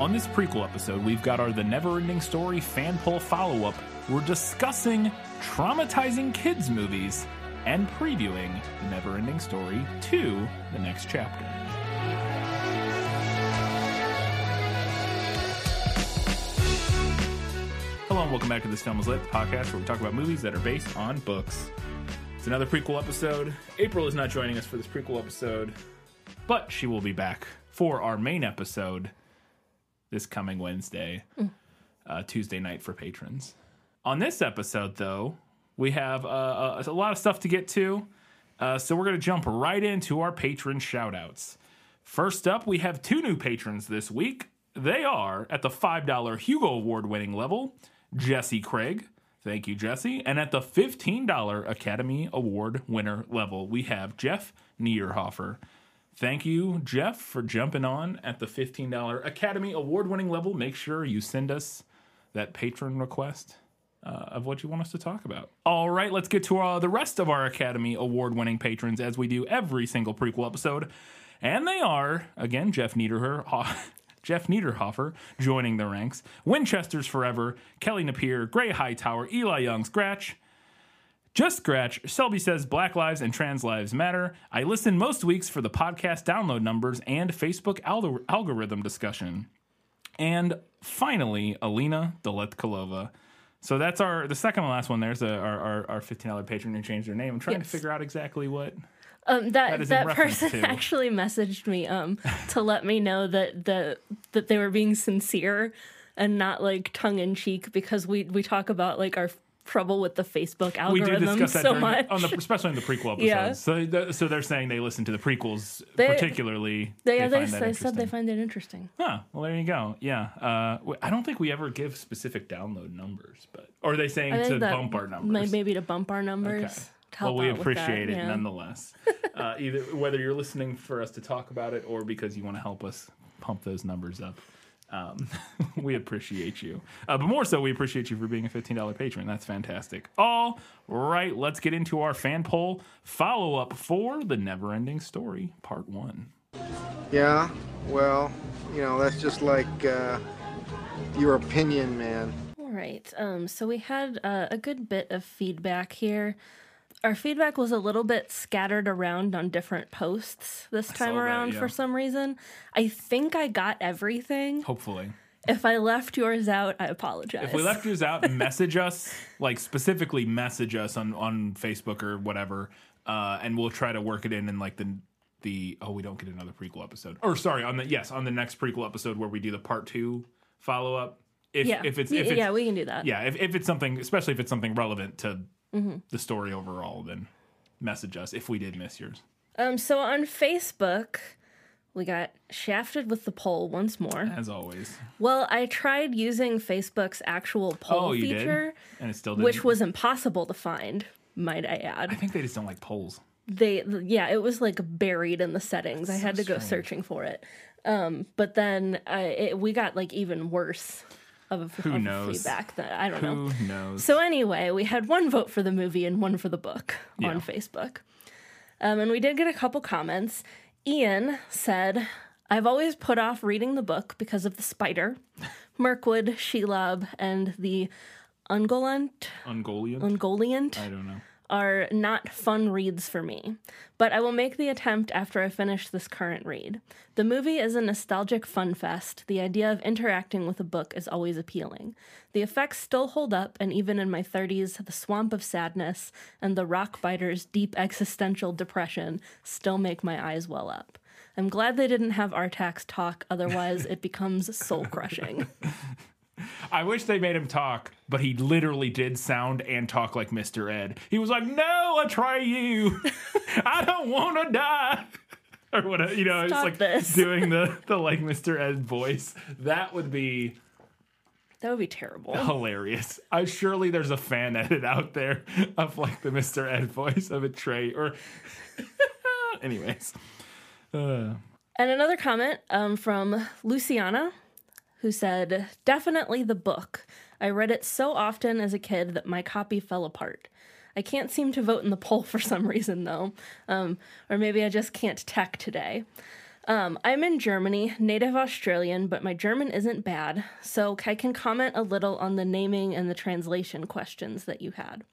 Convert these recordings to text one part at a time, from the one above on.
On this prequel episode, we've got our The Never Ending Story fan poll follow up. We're discussing traumatizing kids' movies and previewing The Never Ending Story 2, the next chapter. Hello and welcome back to This Film is Lit, the podcast where we talk about movies that are based on books. It's another prequel episode. April is not joining us for this prequel episode, but she will be back for our main episode this coming Wednesday, uh, Tuesday night for patrons. On this episode, though, we have uh, uh, a lot of stuff to get to, uh, so we're going to jump right into our patron shoutouts. First up, we have two new patrons this week. They are at the $5 Hugo Award winning level Jesse Craig. Thank you, Jesse. And at the $15 Academy Award winner level, we have Jeff Niederhofer. Thank you, Jeff, for jumping on at the $15 Academy Award winning level. Make sure you send us that patron request uh, of what you want us to talk about. All right, let's get to uh, the rest of our Academy Award winning patrons as we do every single prequel episode. And they are, again, Jeff Niederher. Jeff Niederhofer joining the ranks, Winchester's Forever, Kelly Napier, Gray Hightower, Eli Young, Scratch, just Scratch. Selby says Black Lives and Trans Lives Matter. I listen most weeks for the podcast download numbers and Facebook algor- algorithm discussion. And finally, Alina Deletkalova. So that's our the second and last one. There's a, our, our our fifteen dollar patron who changed their name. I'm trying Yes. to figure out exactly what. Um, That that that, person to- actually messaged me um to let me know that the that they were being sincere and not like tongue in cheek because we we talk about like our trouble with the Facebook We do algorithm discuss that so during, much. on the especially in the prequel episodes. Yeah. So th- so they're saying they listen to the prequels They- particularly. they they, they, they said they find it interesting. Huh. Well, there you go. Yeah. Uh, I don't think we ever give specific download numbers, but or are they saying to bump our numbers? maybe to bump our numbers. Okay. well, we with that, appreciate it yeah. nonetheless. uh, either whether you're listening for us to talk about it or because you want to help us pump those numbers up. Um, we appreciate you. Uh, but more so, we appreciate you for being a $15 patron. That's fantastic. All right, let's get into our fan poll follow up for The Never Ending Story, Part 1. Yeah, well, you know, that's just like uh, your opinion, man. All right. Um, so we had uh, a good bit of feedback here. Our feedback was a little bit scattered around on different posts this time that, around yeah. for some reason. I think I got everything. Hopefully. If I left yours out, I apologize. If we left yours out, message us, like specifically message us on, on Facebook or whatever, uh, and we'll try to work it in in like the the oh we don't get another prequel episode or sorry on the yes on the next prequel episode where we do the part two follow up. If yeah, if it's if it's yeah, we can do that. yeah if, if it's something especially if it's something relevant to Mm-hmm. the story overall, then message us if we did miss yours. Um. So on Facebook, we got shafted with the poll once more. As always. Well, I tried using Facebook's actual poll Oh, feature, did, and it still didn't. which was impossible to find. Might I add? I think they just don't like polls. they yeah it was like buried in the settings i had to go searching for it um but then uh, it, we got like even worse of, Who of knows? feedback that i don't know Who knows? so anyway we had one vote for the movie and one for the book Yeah. on facebook um, and we did get a couple comments ian said i've always put off reading the book because of the spider mirkwood shelob and the ungoliant Ungoliant? ungoliant I don't know. Are not fun reads for me, but I will make the attempt after I finish this current read. The movie is a nostalgic fun fest. The idea of interacting with a book is always appealing. The effects still hold up, and even in my 30s, the swamp of sadness and the rock biter's deep existential depression still make my eyes well up. I'm glad they didn't have Artax talk, otherwise, it becomes soul crushing. I wish they made him talk, but he literally did sound and talk like Mr. Ed. He was like, "No, I try you. I don't want to die." Or whatever, you know, it's like this. doing the the like Mr. Ed voice. That would be That would be terrible. hilarious. I surely there's a fan edit out there of like the Mr. Ed voice of a tray or anyways. Uh, And another comment um, from Luciana, who said, Definitely the book. I read it so often as a kid that my copy fell apart. I can't seem to vote in the poll for some reason, though. Um, or maybe I just can't tech today. Um, I'm in Germany, native Australian, but my German isn't bad, so I can comment a little on the naming and the translation questions that you had.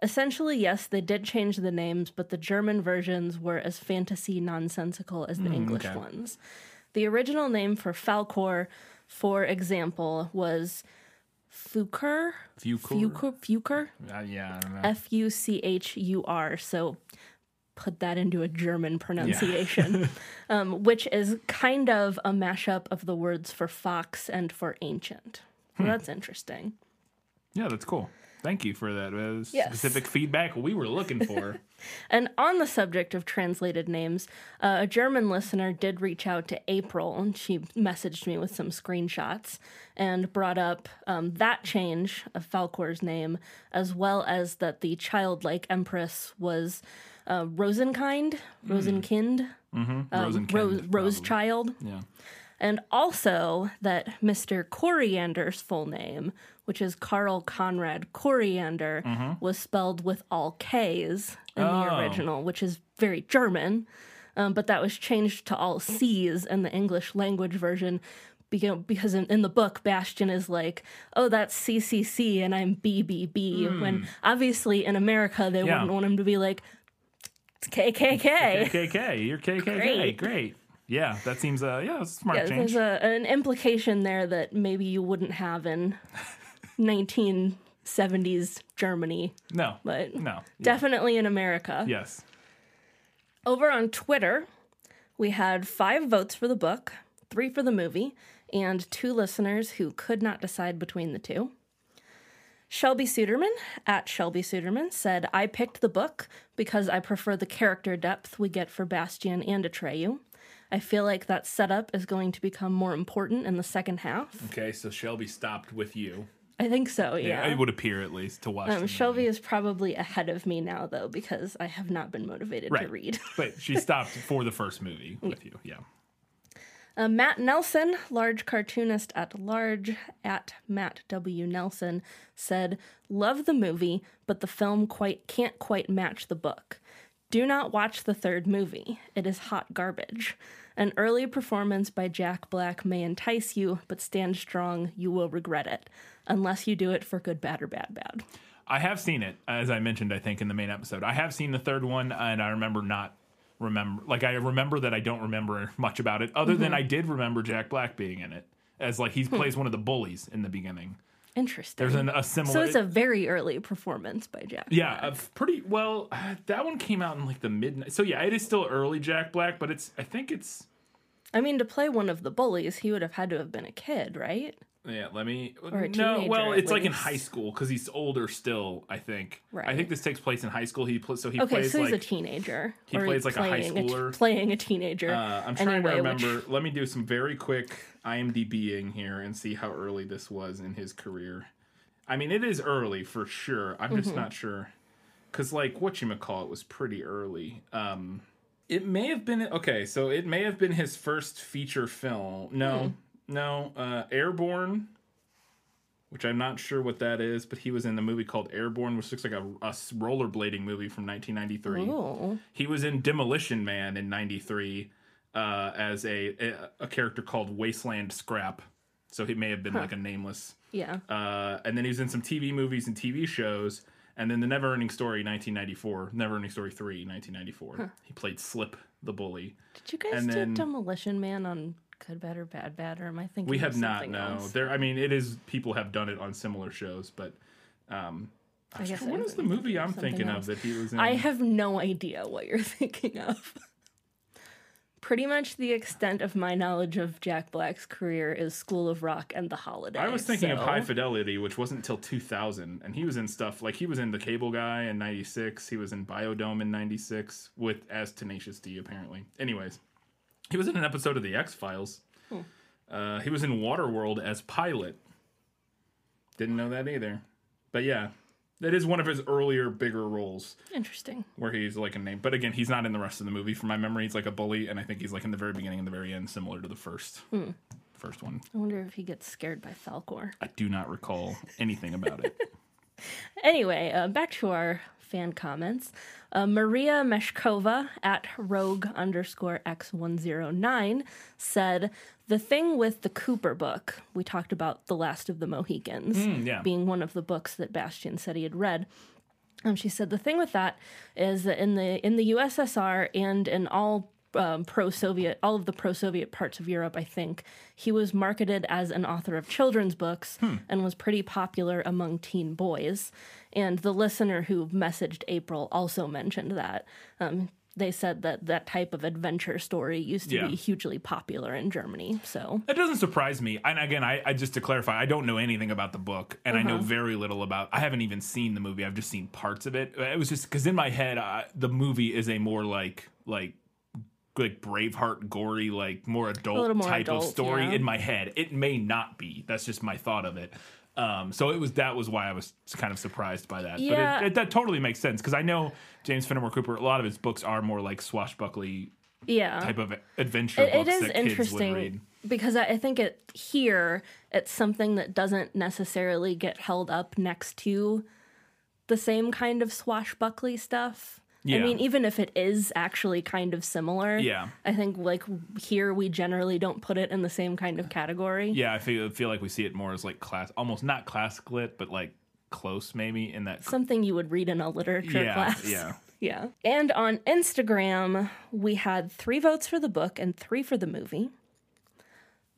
Essentially, yes, they did change the names, but the German versions were as fantasy nonsensical as the English okay. ones. The original name for Falkor, for example, was Fuchur. Fuchur? Fuchur. Uh, yeah, I don't know. F U C H U R. So put that into a German pronunciation, um, which is kind of a mashup of the words for fox and for ancient. So that's interesting. yeah, that's cool. Thank you for that uh, Yes. specific feedback we were looking for. And on the subject of translated names, uh, a German listener did reach out to April, and she messaged me with some screenshots and brought up um, that change of Falkor's name, as well as that the childlike empress was uh, Rosenkind, Rosenkind, um, Rosenkind, Rose, probably. Rosechild, yeah. and also that Mr. Coriander's full name, which is Carl Conrad Coriander, was spelled with all K's in Oh. the original, which is very German. Um, but that was changed to all C's in the English language version because in, in the book, Bastian is like, oh, that's CCC and I'm BBB. When obviously in America, they. Yeah. wouldn't want him to be like, it's KKK. KKK. You're KKK. Great. Great. Yeah, that seems uh yeah, smart Yeah, change. there's a, an implication there that maybe you wouldn't have in 1970s Germany, no. but No. definitely in America. Yes. Over on Twitter, we had five votes for the book, three for the movie, and two listeners who could not decide between the two. Shelby Suderman at Shelby Suderman said, I picked the book because I prefer the character depth we get for Bastian and Atreyu. I feel like that setup is going to become more important in the second half. Okay, so Shelby stopped with you. I think so, yeah. It would appear at least to watch. Um, movie. Shelby is probably ahead of me now, though, because I have not been motivated to read. but she stopped for the first movie with you. Yeah. Uh, Matt Nelson, large cartoonist at large at Matt W. Nelson, said, "Love the movie, but the film quite can't quite match the book. Do not watch the third movie. It is hot garbage. An early performance by Jack Black may entice you, but stand strong. You will regret it, unless you do it for good, bad, or bad, bad." I have seen it, as I mentioned, I think, in the main episode. I have seen the third one, and I remember not remember like I remember that I don't remember much about it, other Mm-hmm. than I did remember Jack Black being in it. As like Hmm. he plays one of the bullies in the beginning. Interesting. There's an, a similar so it's a very early performance by Jack. Yeah, Black. a pretty well. Uh, that one came out in like the midnight. So yeah, it is still early Jack Black, but it's. I think it's. I mean, to play one of the bullies, he would have had to have been a kid, right? Yeah, let me. a no, well, it's like in high school because he's older still. I think. Right. I think this takes place in high school. He pl- so he Okay, plays so he's like. a teenager. he plays like a high playing t- schooler. playing a teenager. uh, I'm trying anyway, to which- remember. Let me do some very quick IMDBing here and see how early this was in his career. I mean, it is early for sure. I'm Mm-hmm. just not sure because like what you call it was pretty early. Um, it may have been okay. So it may have been his first feature film. No, Hmm. No, uh, Airborne. Which I'm not sure what that is, but he was in the movie called Airborne, which looks like a, a rollerblading movie from 1993. Oh, He was in Demolition Man in '93 uh, as a, a a character called Wasteland Scrap. So he may have been like a nameless. yeah. Uh, and then he was in some TV movies and TV shows. And then the Never Ending Story 1994, Never Ending Story 3 1994. He played Slip the bully. Did you guys and do then- Demolition Man on Good, Bad, or Bad, Bad? Or am I thinking We have not no. else? There, I mean, it is people have done it on similar shows, but um, I guess what I is the movie I'm thinking something of that he was in? I have no idea what you're thinking of. Pretty much the extent of my knowledge of Jack Black's career is School of Rock and The Holiday. I was thinking of High Fidelity, which wasn't until 2000, and he was in stuff like he was in The Cable Guy in '96. He was in Biodome in '96 with as Tenacious D apparently. Anyways, he was in an episode of The X Files. Hmm. Uh, he was in Waterworld as pilot. Didn't know that either, but yeah, that is one of his earlier bigger roles Interesting. where he's like a name. But again, he's not in the rest of the movie. From my memory, he's like a bully, and I think he's like in the very beginning and the very end, similar to the first Hmm. first one. I wonder if he gets scared by Falkor. I do not recall anything about it. Anyway, uh, back to our fan comments. Uh, Maria Meshkova at rogue underscore x109 said, The thing with the Cooper book, we talked about The Last of the Mohicans Mm, yeah. being one of the books that Bastian said he had read. Um, she said the thing with that is that in the in the USSR and in all um, pro-Soviet, all of the pro-Soviet parts of Europe, I think he was marketed as an author of children's books and was pretty popular among teen boys. And the listener who messaged April also mentioned that. Um, they said that that type of adventure story used to Yeah. be hugely popular in Germany. So That doesn't surprise me. And again, I, I just to clarify, I don't know anything about the book, and I know very little about. I haven't even seen the movie. I've just seen parts of it. It was just because in my head, I, the movie is a more like like like Braveheart, gory, like more adult more type of story yeah. in my head. It may not be. That's just my thought of it. Um, so it was that was why I was kind of surprised by that. Yeah. But it, it, that totally makes sense because I know James Fenimore Cooper. A lot of his books are more like swashbuckly yeah, type of adventure It, it books is that kids would read. interesting because I, I think it here it's something that doesn't necessarily get held up next to the same kind of swashbuckly stuff. I mean, even if it is actually kind of similar, Yeah. I think like here we generally don't put it in the same kind of category. Yeah, I feel feel like we see it more as like class, almost not classic lit, but like close maybe in that. Something you would read in a literature yeah, class. yeah. Yeah. And on Instagram, we had three votes for the book and three for the movie.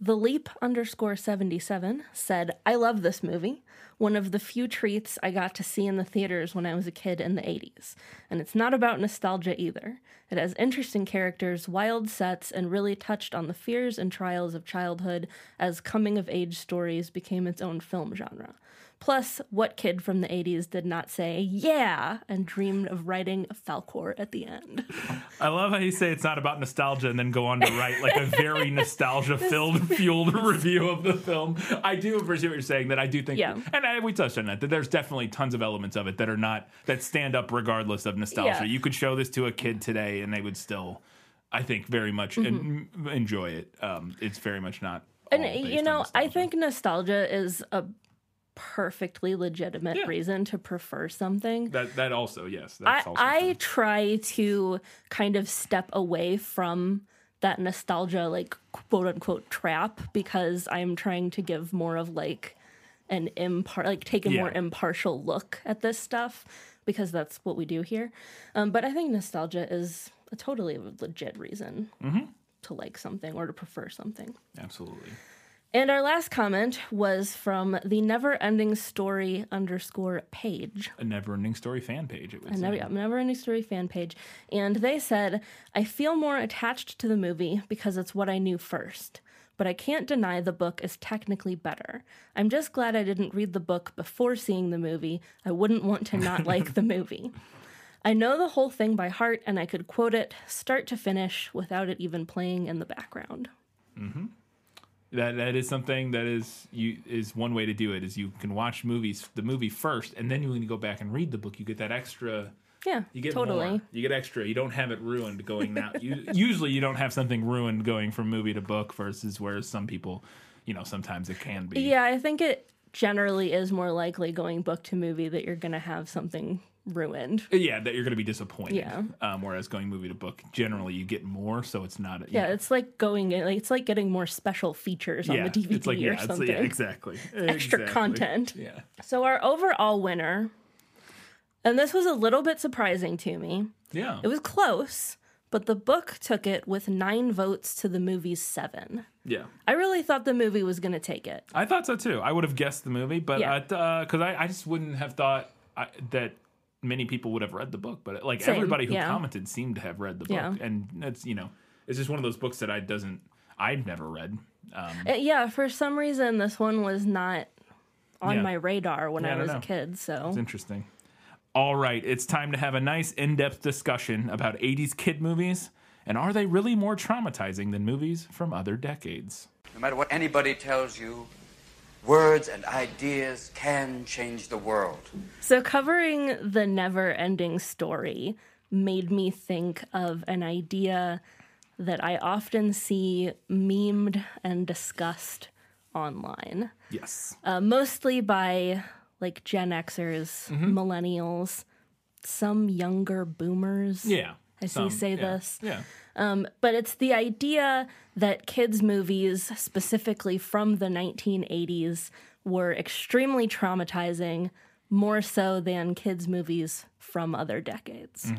The Leap underscore 77 said, I love this movie. One of the few treats I got to see in the theaters when I was a kid in the 80s. And it's not about nostalgia either. It has interesting characters, wild sets, and really touched on the fears and trials of childhood as coming of age stories became its own film genre. Plus, what kid from the 80s did not say, yeah, and dreamed of writing a Falkor at the end? I love how you say it's not about nostalgia and then go on to write like a very nostalgia filled fueled review of the film. I do appreciate what you're saying. That I do think, Yeah. and I, we touched on that. That there's definitely tons of elements of it that are not that stand up regardless of nostalgia. Yeah. You could show this to a kid today and they would still, I think, very much en- enjoy it. Um, it's very much not. Mm-hmm. And you know, I think nostalgia is a perfectly legitimate Yeah. reason to prefer something. that that also yes. I, That's also I try to kind of step away from that nostalgia, like quote unquote trap, because I'm trying to give more of like an impar like take a more impartial look at this stuff because that's what we do here. Um, but I think nostalgia is a totally legit reason Mm-hmm. to like something or to prefer something. absolutely. And our last comment was from the never ending story underscore page. A never ending story fan page. It was. A never, never ending story fan page. And they said, I feel more attached to the movie because it's what I knew first. But I can't deny the book is technically better. I'm just glad I didn't read the book before seeing the movie. I wouldn't want to not like the movie. I know the whole thing by heart and I could quote it start to finish without it even playing in the background. Mm-hmm. That that is something that is you is one way to do it is you can watch movies the movie first and then when you go back and read the book you get that extra Yeah, you get totally. more. you get extra you don't have it ruined going now you, usually you don't have something ruined going from movie to book versus where some people you know sometimes it can be Yeah, I think it generally is more likely going book to movie that you're going to have something ruined. yeah that you're going to be disappointed Yeah. um, whereas going movie to book generally you get more so it's not Yeah, know, it's like going in, like it's like getting more special features on yeah, the DVD it's like or yeah, something. yeah exactly Extra Exactly. content. yeah So our overall winner, and this was a little bit surprising to me. yeah It was close, but the book took it with nine votes to the movie's seven. yeah I really thought the movie was going to take it. I thought so too. I would have guessed the movie, but Yeah. because I, I just wouldn't have thought I, that many people would have read the book. But like Same, everybody who yeah. commented seemed to have read the book, Yeah. and it's you know it's just one of those books that I doesn't I've never read. Um, Uh, yeah, for some reason, this one was not on Yeah. my radar when Yeah, I I was know. a kid. So it's interesting. All right, it's time to have a nice in-depth discussion about '80s kid movies, and are they really more traumatizing than movies from other decades? No matter what anybody tells you, words and ideas can change the world. So, covering the never ending story made me think of an idea that I often see memed and discussed online, Yes. uh, mostly by like Gen Xers, millennials, some younger boomers. Yeah. I see say yeah, this. Yeah. Um, but it's the idea that kids' movies, specifically from the 1980s, were extremely traumatizing, more so than kids' movies from other decades.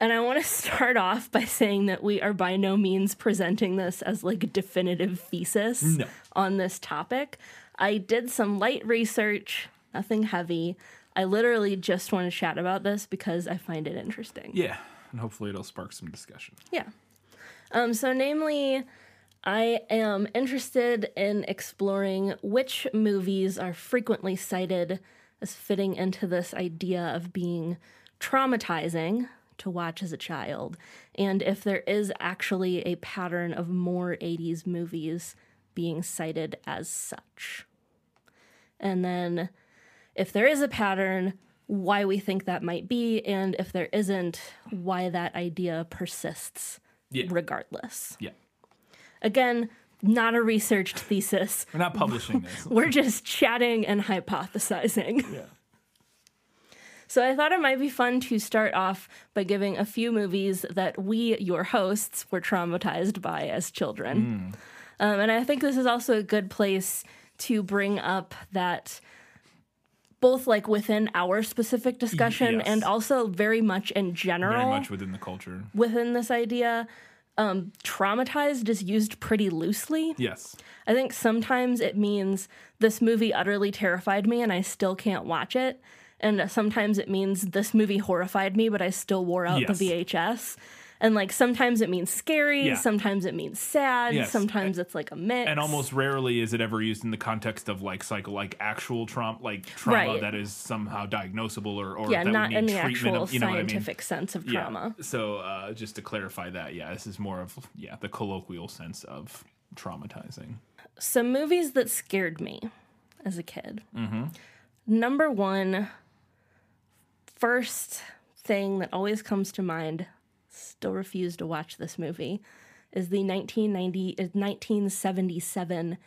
And I want to start off by saying that we are by no means presenting this as like a definitive thesis No. on this topic. I did some light research, nothing heavy. I literally just want to chat about this because I find it interesting. Yeah. And hopefully it'll spark some discussion. Yeah. Um, so, namely, I am interested in exploring which movies are frequently cited as fitting into this idea of being traumatizing to watch as a child, and if there is actually a pattern of more 80s movies being cited as such. And then, if there is a pattern, why we think that might be, and if there isn't, why that idea persists Yeah. regardless. Yeah. Again, not a researched thesis. We're not publishing this. We're just chatting and hypothesizing. yeah. So I thought it might be fun to start off by giving a few movies that we, your hosts, were traumatized by as children. Um, and I think this is also a good place to bring up that both like within our specific discussion yes. and also very much in general Very much within the culture. within this idea um, traumatized is used pretty loosely Yes. I think sometimes it means this movie utterly terrified me and I still can't watch it. And sometimes it means this movie horrified me, but I still wore out Yes. the VHS. And like sometimes it means scary, Yeah. sometimes it means sad, Yes. sometimes it's like a mix. And almost rarely is it ever used in the context of like cycle, like actual trauma, like trauma Right. that is somehow diagnosable or, or yeah, that not in need the treatment. actual of- you know what I mean? scientific sense of Yeah. trauma. So uh, just to clarify that, yeah, this is more of yeah the colloquial sense of traumatizing. Some movies that scared me as a kid. Mm-hmm. Number one, first thing that always comes to mind, still refuse to watch this movie, is the 1990, is 1977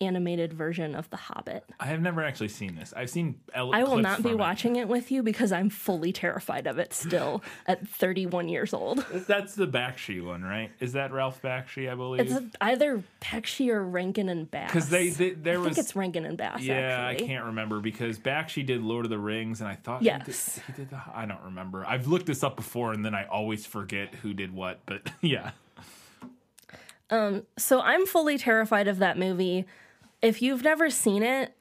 animated version of The Hobbit. I have never actually seen this. I've seen. I will not be it. watching it with you because I'm fully terrified of it still at 31 years old. That's the Bakshi one, right? Is that Ralph Bakshi? I believe. It's either Bakshi or Rankin and Bass. Because they, they there I was think it's Rankin and Bass. Yeah, actually. I can't remember because Bakshi did Lord of the Rings, and I thought Yes. he, did, he did the. I don't remember. I've looked this up before, and then I always forget who did what. But yeah, Um, So I'm fully terrified of that movie. If you've never seen it,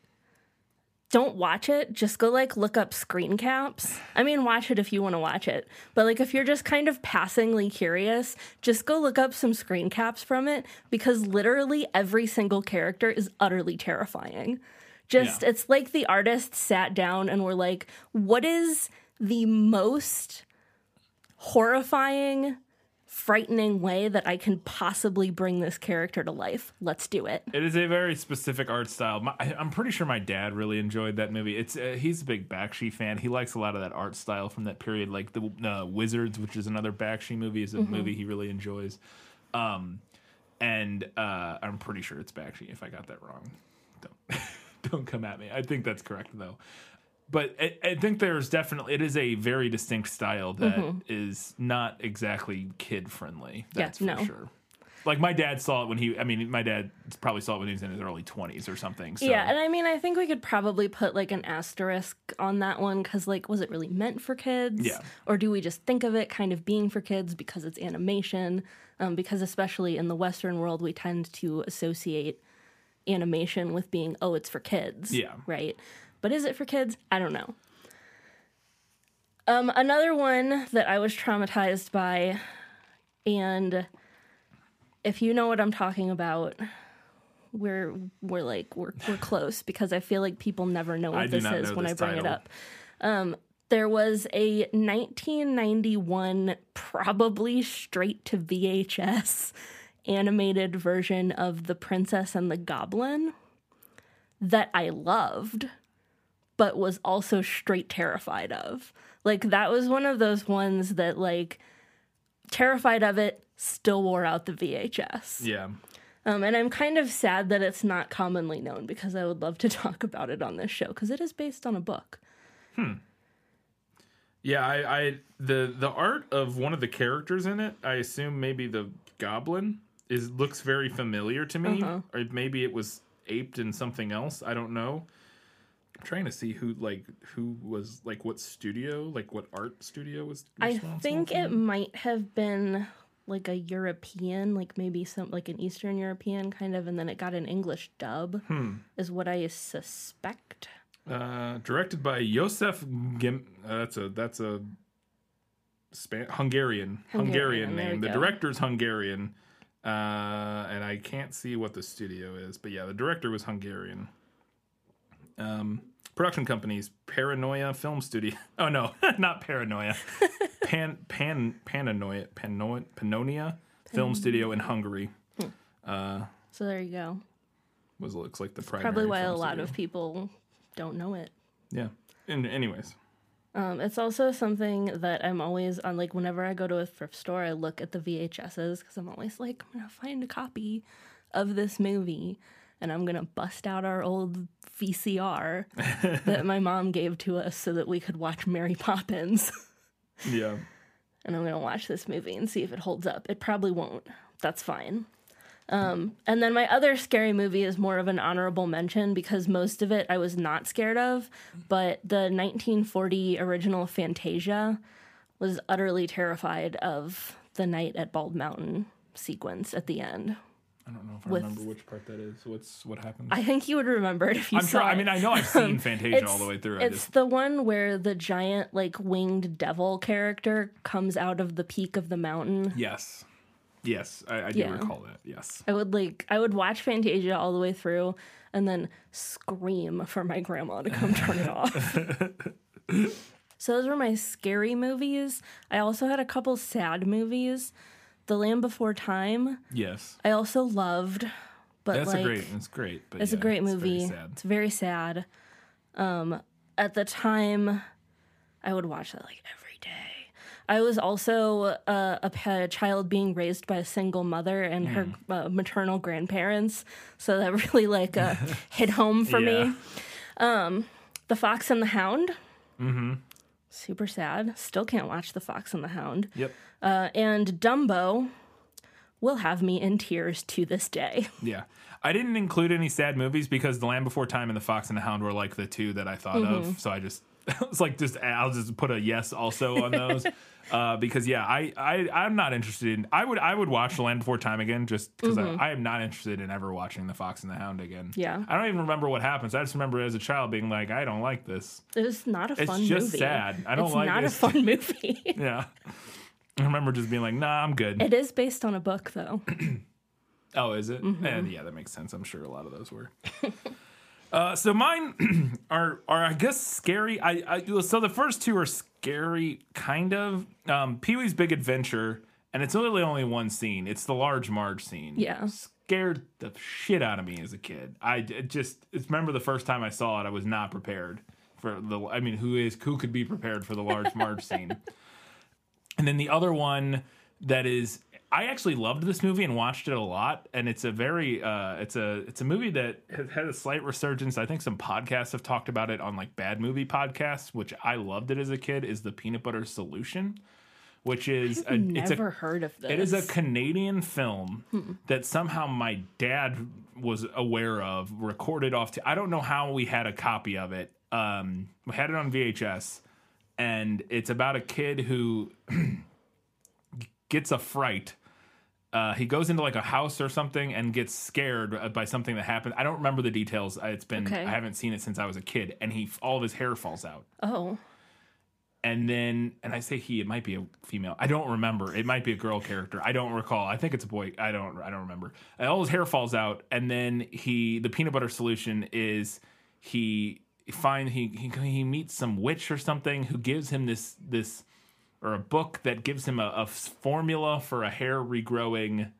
don't watch it. Just go like look up screen caps. I mean, watch it if you want to watch it. But like if you're just kind of passingly curious, just go look up some screen caps from it because literally every single character is utterly terrifying. Just Yeah. it's like the artist sat down and were like, what is the most horrifying frightening way that I can possibly bring this character to life. Let's do it. it is a very specific art style. My, I- I'm pretty sure my dad really enjoyed that movie. It's uh, he's a big Bakshi fan. He likes a lot of that art style from that period, like the uh, Wizards, which is another Bakshi movie, is a Mm-hmm. movie he really enjoys. Um, and uh, I'm pretty sure it's Bakshi. If I got that wrong, don't don't come at me. I think that's correct though. But I, I think there's definitely it is a very distinct style that is not exactly kid friendly. Mm-hmm. Yeah, That's for no. sure. Like my dad saw it when he. I mean, my dad probably saw it when he was in his early 20s or something. So. Yeah, and I mean, I think we could probably put like an asterisk on that one because, like, was it really meant for kids? Yeah. Or do we just think of it kind of being for kids because it's animation? Um, because, especially in the Western world, we tend to associate animation with being, oh, it's for kids. Yeah. Right? But is it for kids? I don't know. Um, another one that I was traumatized by, and if you know what I'm talking about, we're we're like we're we're close because I feel like people never know what I this is when I this bring it up. Um, there was a 1991, probably straight to VHS, animated version of The Princess and the Goblin that I loved, but was also straight terrified of. Like that was one of those ones that like terrified of it, still wore out the VHS. Yeah. Um, and I'm kind of sad that it's not commonly known because I would love to talk about it on this show because it is based on a book. Hmm. Yeah, I, I the the art of one of the characters in it, I assume maybe the goblin is looks very familiar to me, Uh-huh. or maybe it was aped in something else. I don't know. I'm trying to see who like who was like what studio, like what art studio was. I think it might have been like a European, like maybe some like an Eastern European kind of, and then it got an English dub, Hmm. is what I suspect. Uh, directed by Josef Gim. Uh, that's a that's a Span- Hungarian Hungarian, Hungarian, name. The go. director's Hungarian, uh, and I can't see what the studio is, but yeah, the director was Hungarian. Um, production companies: Paranoia Film Studio. Oh no, not Paranoia. Pan Pan Pananoia Pano- Pannonia Film Studio in Hungary. So there you go. Was looks like the primary. Probably why a lot studio. of people don't know it. yeah. And anyways, Um, it's also something that I'm always on. Like whenever I go to a thrift store, I look at the VHSs because I'm always like, I'm gonna find a copy of this movie, and I'm gonna bust out our old VCR that my mom gave to us so that we could watch Mary Poppins. yeah. and I'm gonna watch this movie and see if it holds up. It probably won't. That's fine. Um, and then my other scary movie is more of an honorable mention because most of it I was not scared of, but the 1940 original Fantasia was utterly terrified of the night at Bald Mountain sequence at the end. I don't know if I with- remember which part that is. What's what happens? I think you would remember it if you I'm saw sure. I mean, I know I've seen Fantasia all the way through. It's just the one where the giant, like winged devil character comes out of the peak of the mountain. yes, yes, I, I do Yeah. recall that. Yes, I would like I would watch Fantasia all the way through and then scream for my grandma to come turn it off. so those were my scary movies. I also had a couple sad movies. The Land Before Time, yes, I also loved, but that's like a great. It's great. But it's yeah, a great very movie. sad. It's very sad. Um, at the time, I would watch that like every day. I was also uh, a, pa- child being raised by a single mother and her Hmm. uh, maternal grandparents, so that really like uh, hit home for Yeah. me. Um, the Fox and the Hound. Mm-hmm. Super sad. Still can't watch The Fox and the Hound. Yep. Uh, and Dumbo will have me in tears to this day. Yeah. I didn't include any sad movies because The Land Before Time and The Fox and the Hound were like the two that I thought Mm-hmm. of. So I just it's like just I'll just put a yes also on those. uh, because yeah, I, I I'm not interested in I would I would watch The Land Before Time again just because I, I am not interested in ever watching The Fox and the Hound again. Mm-hmm. Yeah. I don't even remember what happens. I just remember as a child being like, I don't like this. It's not a It's fun It's just movie. sad. I don't it's like not it. a fun movie. Yeah. I remember just being like, nah, I'm good. it is based on a book, though. Oh, is it? Mm-hmm. And yeah, that makes sense. I'm sure a lot of those were. Uh, so mine are are I guess scary. I, I so the first two are scary, kind of. Um, Pee Wee's Big Adventure, and it's really only one scene. It's the large Marge scene. Yeah. scared the shit out of me as a kid. I just it's, remember the first time I saw it, I was not prepared for the. I mean, who is who could be prepared for the large Marge scene? And then the other one that is I actually loved this movie and watched it a lot and it's a very uh it's a it's a movie that has had a slight resurgence. I think some podcasts have talked about it on like bad movie podcasts, which I loved it as a kid is the peanut butter solution, which is a, it's a heard of this. it is a Canadian film that somehow my dad was aware of, recorded off. T- I don't know how we had a copy of it. Um, we had it on VHS, and it's about a kid who gets a fright. Uh, he goes into like a house or something and gets scared by something that happened. I don't remember the details. Uh, It's been Okay. I haven't seen it since I was a kid, and he all of his hair falls out oh, and then and I say he, it might be a female. I don't remember. It might be a girl character. I don't recall. I think it's a boy. I don't. I don't remember. And all his hair falls out, and then he, the peanut butter solution is he find he he he meets some witch or something who gives him this this or a book that gives him a, a formula for a hair regrowing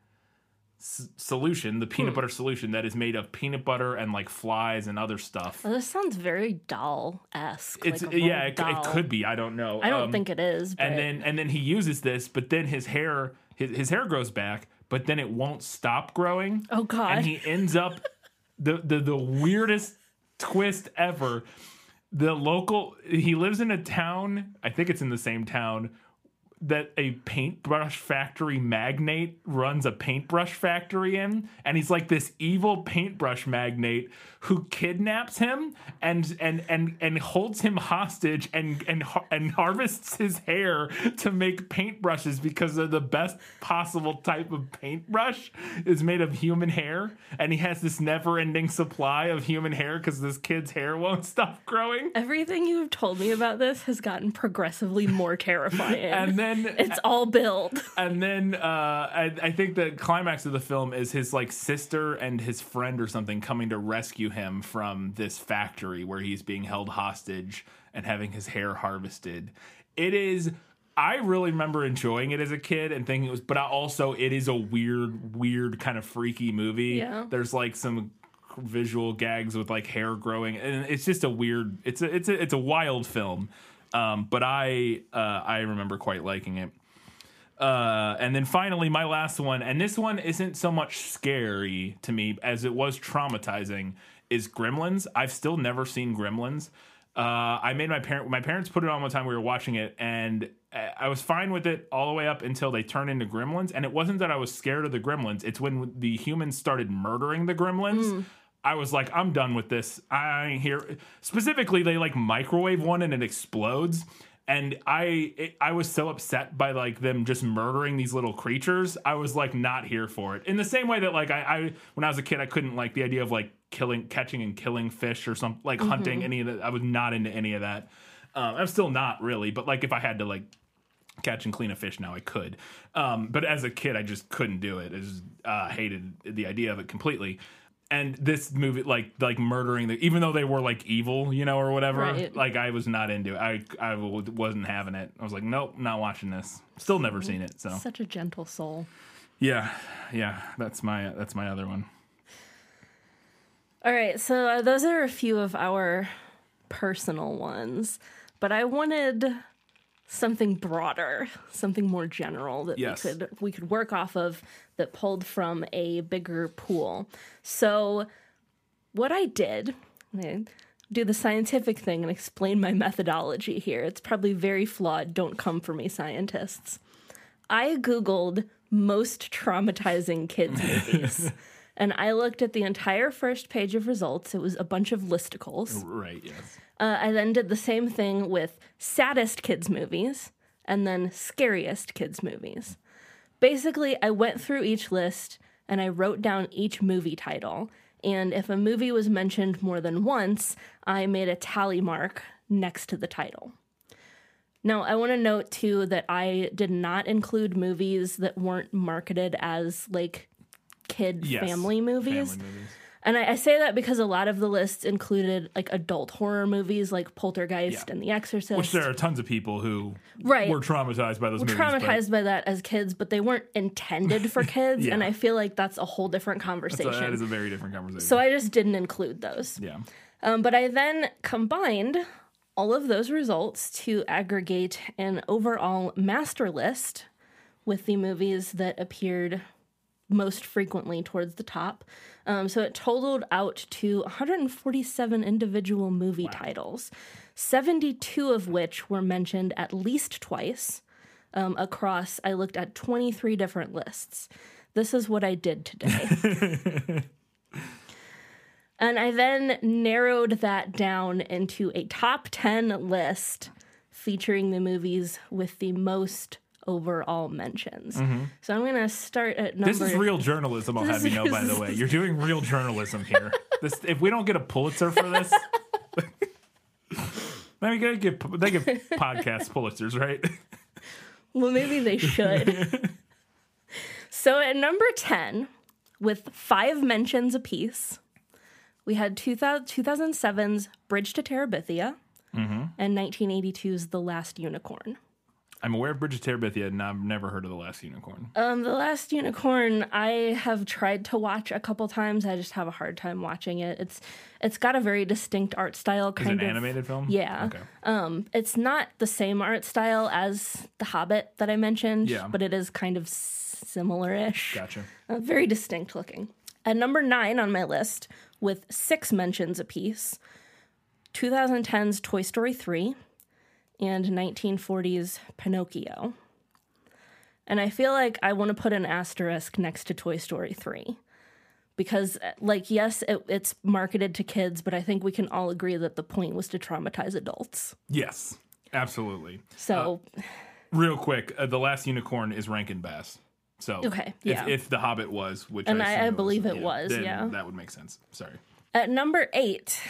s- solution, the peanut butter solution that is made of peanut butter and like flies and other stuff. this sounds very Dahl esque. It's like yeah, it, it could be. I don't know. I don't Um, think it is. But and then and then he uses this, but then his hair his, his hair grows back, but then it won't stop growing. Oh, God. And he ends up the the the weirdest twist ever. The local he lives in a town i think it's in the same town that a paintbrush factory magnate runs a paintbrush factory in and he's like this evil paintbrush magnate who kidnaps him and and and and holds him hostage and and and harvests his hair to make paintbrushes because they're the best possible type of paintbrush is made of human hair and he has this never-ending supply of human hair because this kid's hair won't stop growing Everything you've told me about this has gotten progressively more terrifying. and then it's all built. and then uh, I, I think the climax of the film is his like sister and his friend or something coming to rescue him from this factory where he's being held hostage and having his hair harvested. It is. I really remember enjoying it as a kid and thinking it was, but I also it is a weird, weird kind of freaky movie. Yeah. There's like some visual gags with like hair growing, and it's just a weird. It's a it's a it's a wild film. Um, but I uh, I remember quite liking it. Uh, and then finally, my last one, and this one isn't so much scary to me as it was traumatizing, is Gremlins. I've still never seen Gremlins. Uh, I made my parent my parents put it on one time we were watching it, and I- I was fine with it all the way up until they turned into Gremlins. And it wasn't that I was scared of the Gremlins; it's when the humans started murdering the Gremlins. I was like, I'm done with this. I ain't here. Specifically, they like microwave one and it explodes. And I it, I was so upset by like them just murdering these little creatures. I was like not here for it. In the same way that like I, I when I was a kid, I couldn't like the idea of like killing, catching and killing fish or something like hunting any of that. I was not into any of that. Um, I'm still not really, but like if I had to like catch and clean a fish now I could. Um, but as a kid, I just couldn't do it. I just uh, hated the idea of it completely. And this movie, like like murdering the, even though they were like evil, you know, or whatever. Right. Like I was not into it. I I w- wasn't having it. I was like, nope, not watching this. Still never seen it. So Such a gentle soul. yeah, yeah, that's my that's my other one. All right, so uh, those are a few of our personal ones, but I wanted something broader, something more general that Yes. we could we could work off of that pulled from a bigger pool. So what I did, I do the scientific thing and explain my methodology here. It's probably very flawed. Don't come for me, scientists. I Googled most traumatizing kids movies. and I looked at the entire first page of results. It was a bunch of listicles. Right. Yes. Uh, I then did the same thing with saddest kids movies and then scariest kids movies. Basically, I went through each list and I wrote down each movie title. And if a movie was mentioned more than once, I made a tally mark next to the title. Now, I want to note too that I did not include movies that weren't marketed as like kid Yes. family movies. Family movies. And I, I say that because a lot of the lists included like adult horror movies like Poltergeist Yeah. and The Exorcist. Which there are tons of people who Right. were traumatized by those movies. but traumatized by that as kids, but they weren't intended for kids. Yeah. And I feel like that's a whole different conversation. that is a very different conversation. so I just didn't include those. yeah. Um, but I then combined all of those results to aggregate an overall master list with the movies that appeared most frequently towards the top. Um, so it totaled out to 147 individual movie titles, 72 of which were mentioned at least twice um, across, I looked at 23 different lists. This is what I did today. And I then narrowed that down into a top 10 list featuring the movies with the most overall mentions. So I'm going to start at number Mm-hmm. This is real journalism, I'll have you know, by the way. You're doing real journalism here. This, if we don't get a Pulitzer for this, then we gotta get they get podcast Pulitzers, right? Well, maybe they should. so at number 10, with five mentions apiece, we had 2000, 2007's Bridge to Terabithia and 1982's The Last Unicorn. I'm aware of Bridge of Terabithia, and I've never heard of the Last Unicorn. Um, The Last Unicorn, I have tried to watch a couple times. I just have a hard time watching it. It's it's got a very distinct art style. Is it an of, animated film? Yeah. Okay. Um, it's not the same art style as The Hobbit that I mentioned, Yeah. but it is kind of similar-ish. Gotcha. Uh, very distinct looking. At number nine on my list, with six mentions apiece, 2010's Toy Story 3 and 1940's Pinocchio. And I feel like I want to put an asterisk next to Toy Story 3 because like yes it, it's marketed to kids but i think we can all agree that the point was to traumatize adults Yes, absolutely. so Real quick, uh, the last unicorn is Rankin Bass. So Okay, if, yeah. if the Hobbit was, which And I, I- I it believe it was, then yeah. that would make sense. Sorry. At number eight,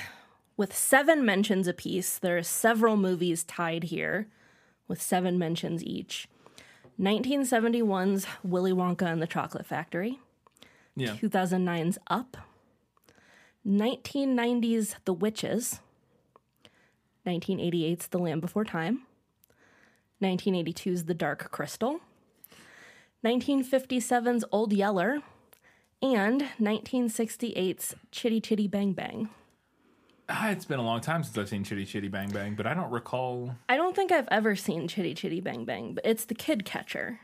with seven mentions apiece, there are several movies tied here with seven mentions each. 1971's Willy Wonka and the Chocolate Factory, Yeah, 2009's Up, 1990's The Witches, 1988's The Land Before Time, 1982's The Dark Crystal, 1957's Old Yeller, and 1968's Chitty Chitty Bang Bang. Ah, it's been a long time since I've seen Chitty Chitty Bang Bang, but I don't recall. I don't think I've ever seen Chitty Chitty Bang Bang, but it's the kid catcher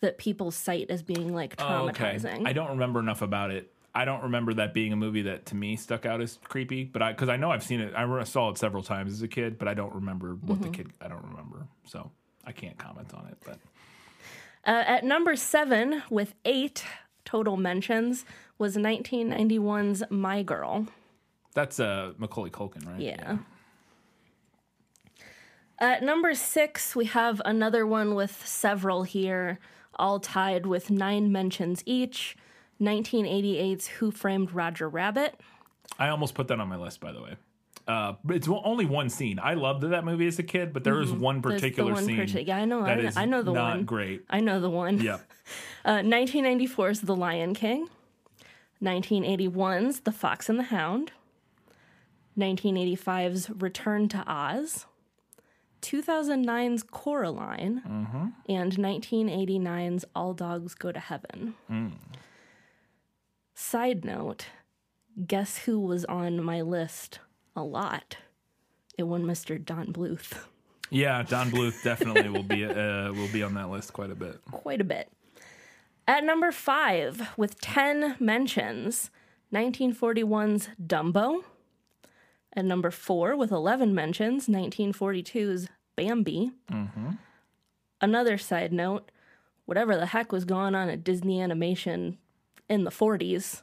that people cite as being like Oh, okay. traumatizing. I don't remember enough about it. I don't remember that being a movie that to me stuck out as creepy, but I because I know I've seen it. I saw it several times as a kid, but I don't remember what Mm-hmm. the kid. I don't remember, so I can't comment on it. But Uh, at number seven, with eight total mentions, was 1991's My Girl. That's uh Macaulay Culkin, right? Yeah. At number six, we have another one with several here, all tied with nine mentions each. 1988's Who Framed Roger Rabbit. I almost put that on my list, by the way. Uh, it's only one scene. I loved that movie as a kid, but there is one Mm-hmm. There's the particular one scene partic- yeah, I know, I know- I know the not one. great. I know the one. Yeah, Uh, 1994's The Lion King. 1981's The Fox and the Hound. 1985's Return to Oz. 2009's Coraline. And 1989's All Dogs Go to Heaven. Side note guess who was on my list a lot? It won Mr. Don Bluth. yeah. Don Bluth definitely will be uh, will be on that list quite a bit. quite a bit. At number five, with 10 mentions, 1941's Dumbo. At number four, with 11 mentions, 1942's Bambi. Another side note whatever the heck was going on at Disney Animation in the 40s,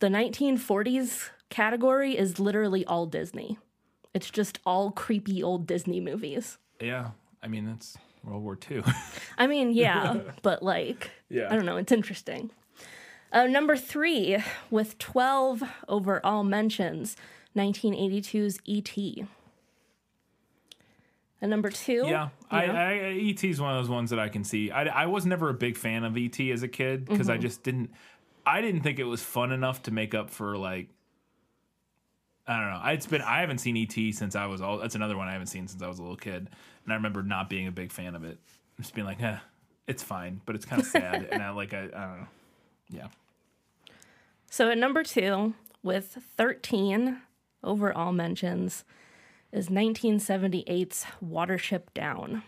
the 1940s category is literally all Disney. It's just all creepy old Disney movies. Yeah, I mean that's World War II. I mean, yeah, but like, Yeah. I don't know. It's interesting. Uh, number three, with 12 overall mentions, 1982's E.T. And number two, Yeah, I, I ET is one of those ones that I can see. I, I was never a big fan of ET as a kid because I Mm-hmm. just didn't. I didn't think it was fun enough to make up for like. I don't know. It's been I haven't seen ET since I was all. That's another one I haven't seen since I was a little kid, and I remember not being a big fan of it. Just being like, eh, it's fine, but it's kind of sad, and I like I, I don't know. Yeah, So at number two, with 13 overall mentions, is 1978's Watership Down.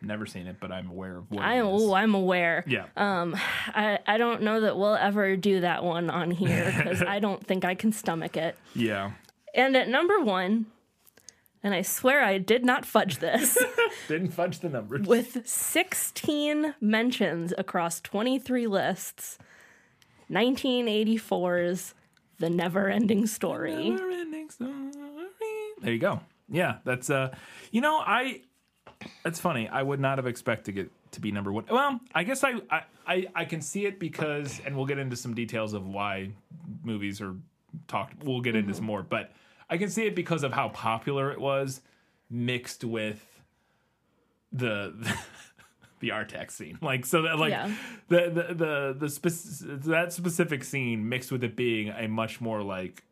never seen it, but I'm aware of what I, it is. oh, I'm aware. yeah, Um, I, I don't know that we'll ever do that one on here because I don't think I can stomach it. yeah. And at number one, and I swear I did not fudge this, Didn't fudge the numbers. with 16 mentions across 23 lists, 1984's The Never Ending Story. Never-ending story. There you go. Yeah, that's uh you know, I that's funny. I would not have expected it to be number one. Well, I guess I I, I, I can see it because and we'll get into some details of why movies are talked we'll get into some more, but I can see it because of how popular it was mixed with the the Artax scene. Like so that like Yeah. the the the, the spec- that specific scene mixed with it being a much more like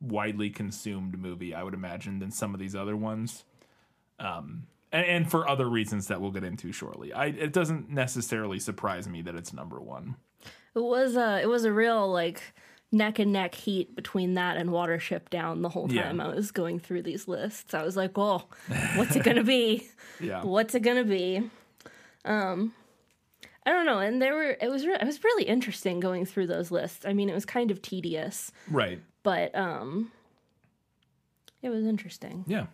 widely consumed movie, I would imagine, than some of these other ones. Um, and, and for other reasons that we'll get into shortly. I it doesn't necessarily surprise me that it's number one. It was a, it was a real like neck and neck heat between that and Watership Down the whole Yeah. time I was going through these lists. I was like, well, what's it going to be? Yeah. what's it gonna be um i don't know and there were it was re- it was really interesting going through those lists i mean it was kind of tedious Right. but um It was interesting. Yeah.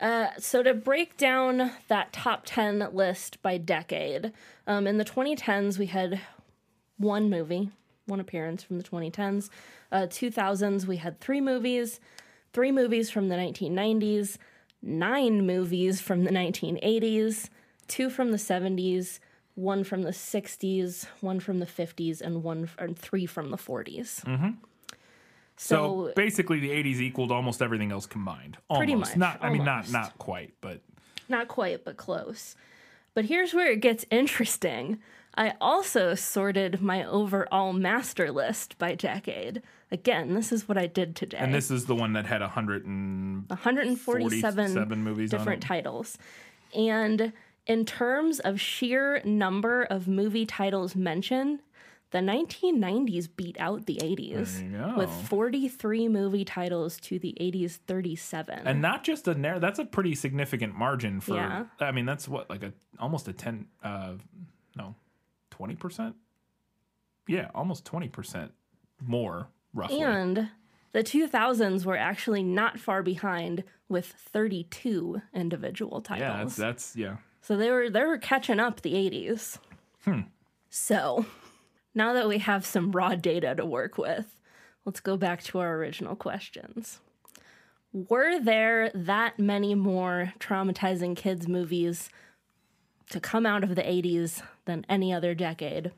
Uh, so to break down that top 10 list by decade, um, in the 2010s, we had one movie, one appearance from the 2010s. Uh, 2000s, we had three movies, three movies from the 1990s, nine movies from the 1980s, two from the 70s, one from the 60s, one from the 50s, and one and three from the 40s. Mm-hmm. So, So, basically, the '80s equaled almost everything else combined. Almost. Pretty much, Not. I mean, not not quite, but not quite, but close. But here's where it gets interesting. I also sorted my overall master list by decade. Again, this is what I did today. and this is the one that had a hundred and 147 47 movies different it. titles. And in terms of sheer number of movie titles mentioned, the 1990s beat out the 80s There you go. with 43 movie titles to the 80s 37. and not just a narrow. That's a pretty significant margin for. Yeah. I mean, that's what like a almost a ten. Uh, no, twenty percent. Yeah, almost twenty percent more roughly. And the 2000s were actually not far behind with 32 individual titles. yeah, that's that's yeah. So they were they were catching up the 80s. So, now that we have some raw data to work with, let's go back to our original questions. Were there that many more traumatizing kids movies to come out of the 80s than any other decade?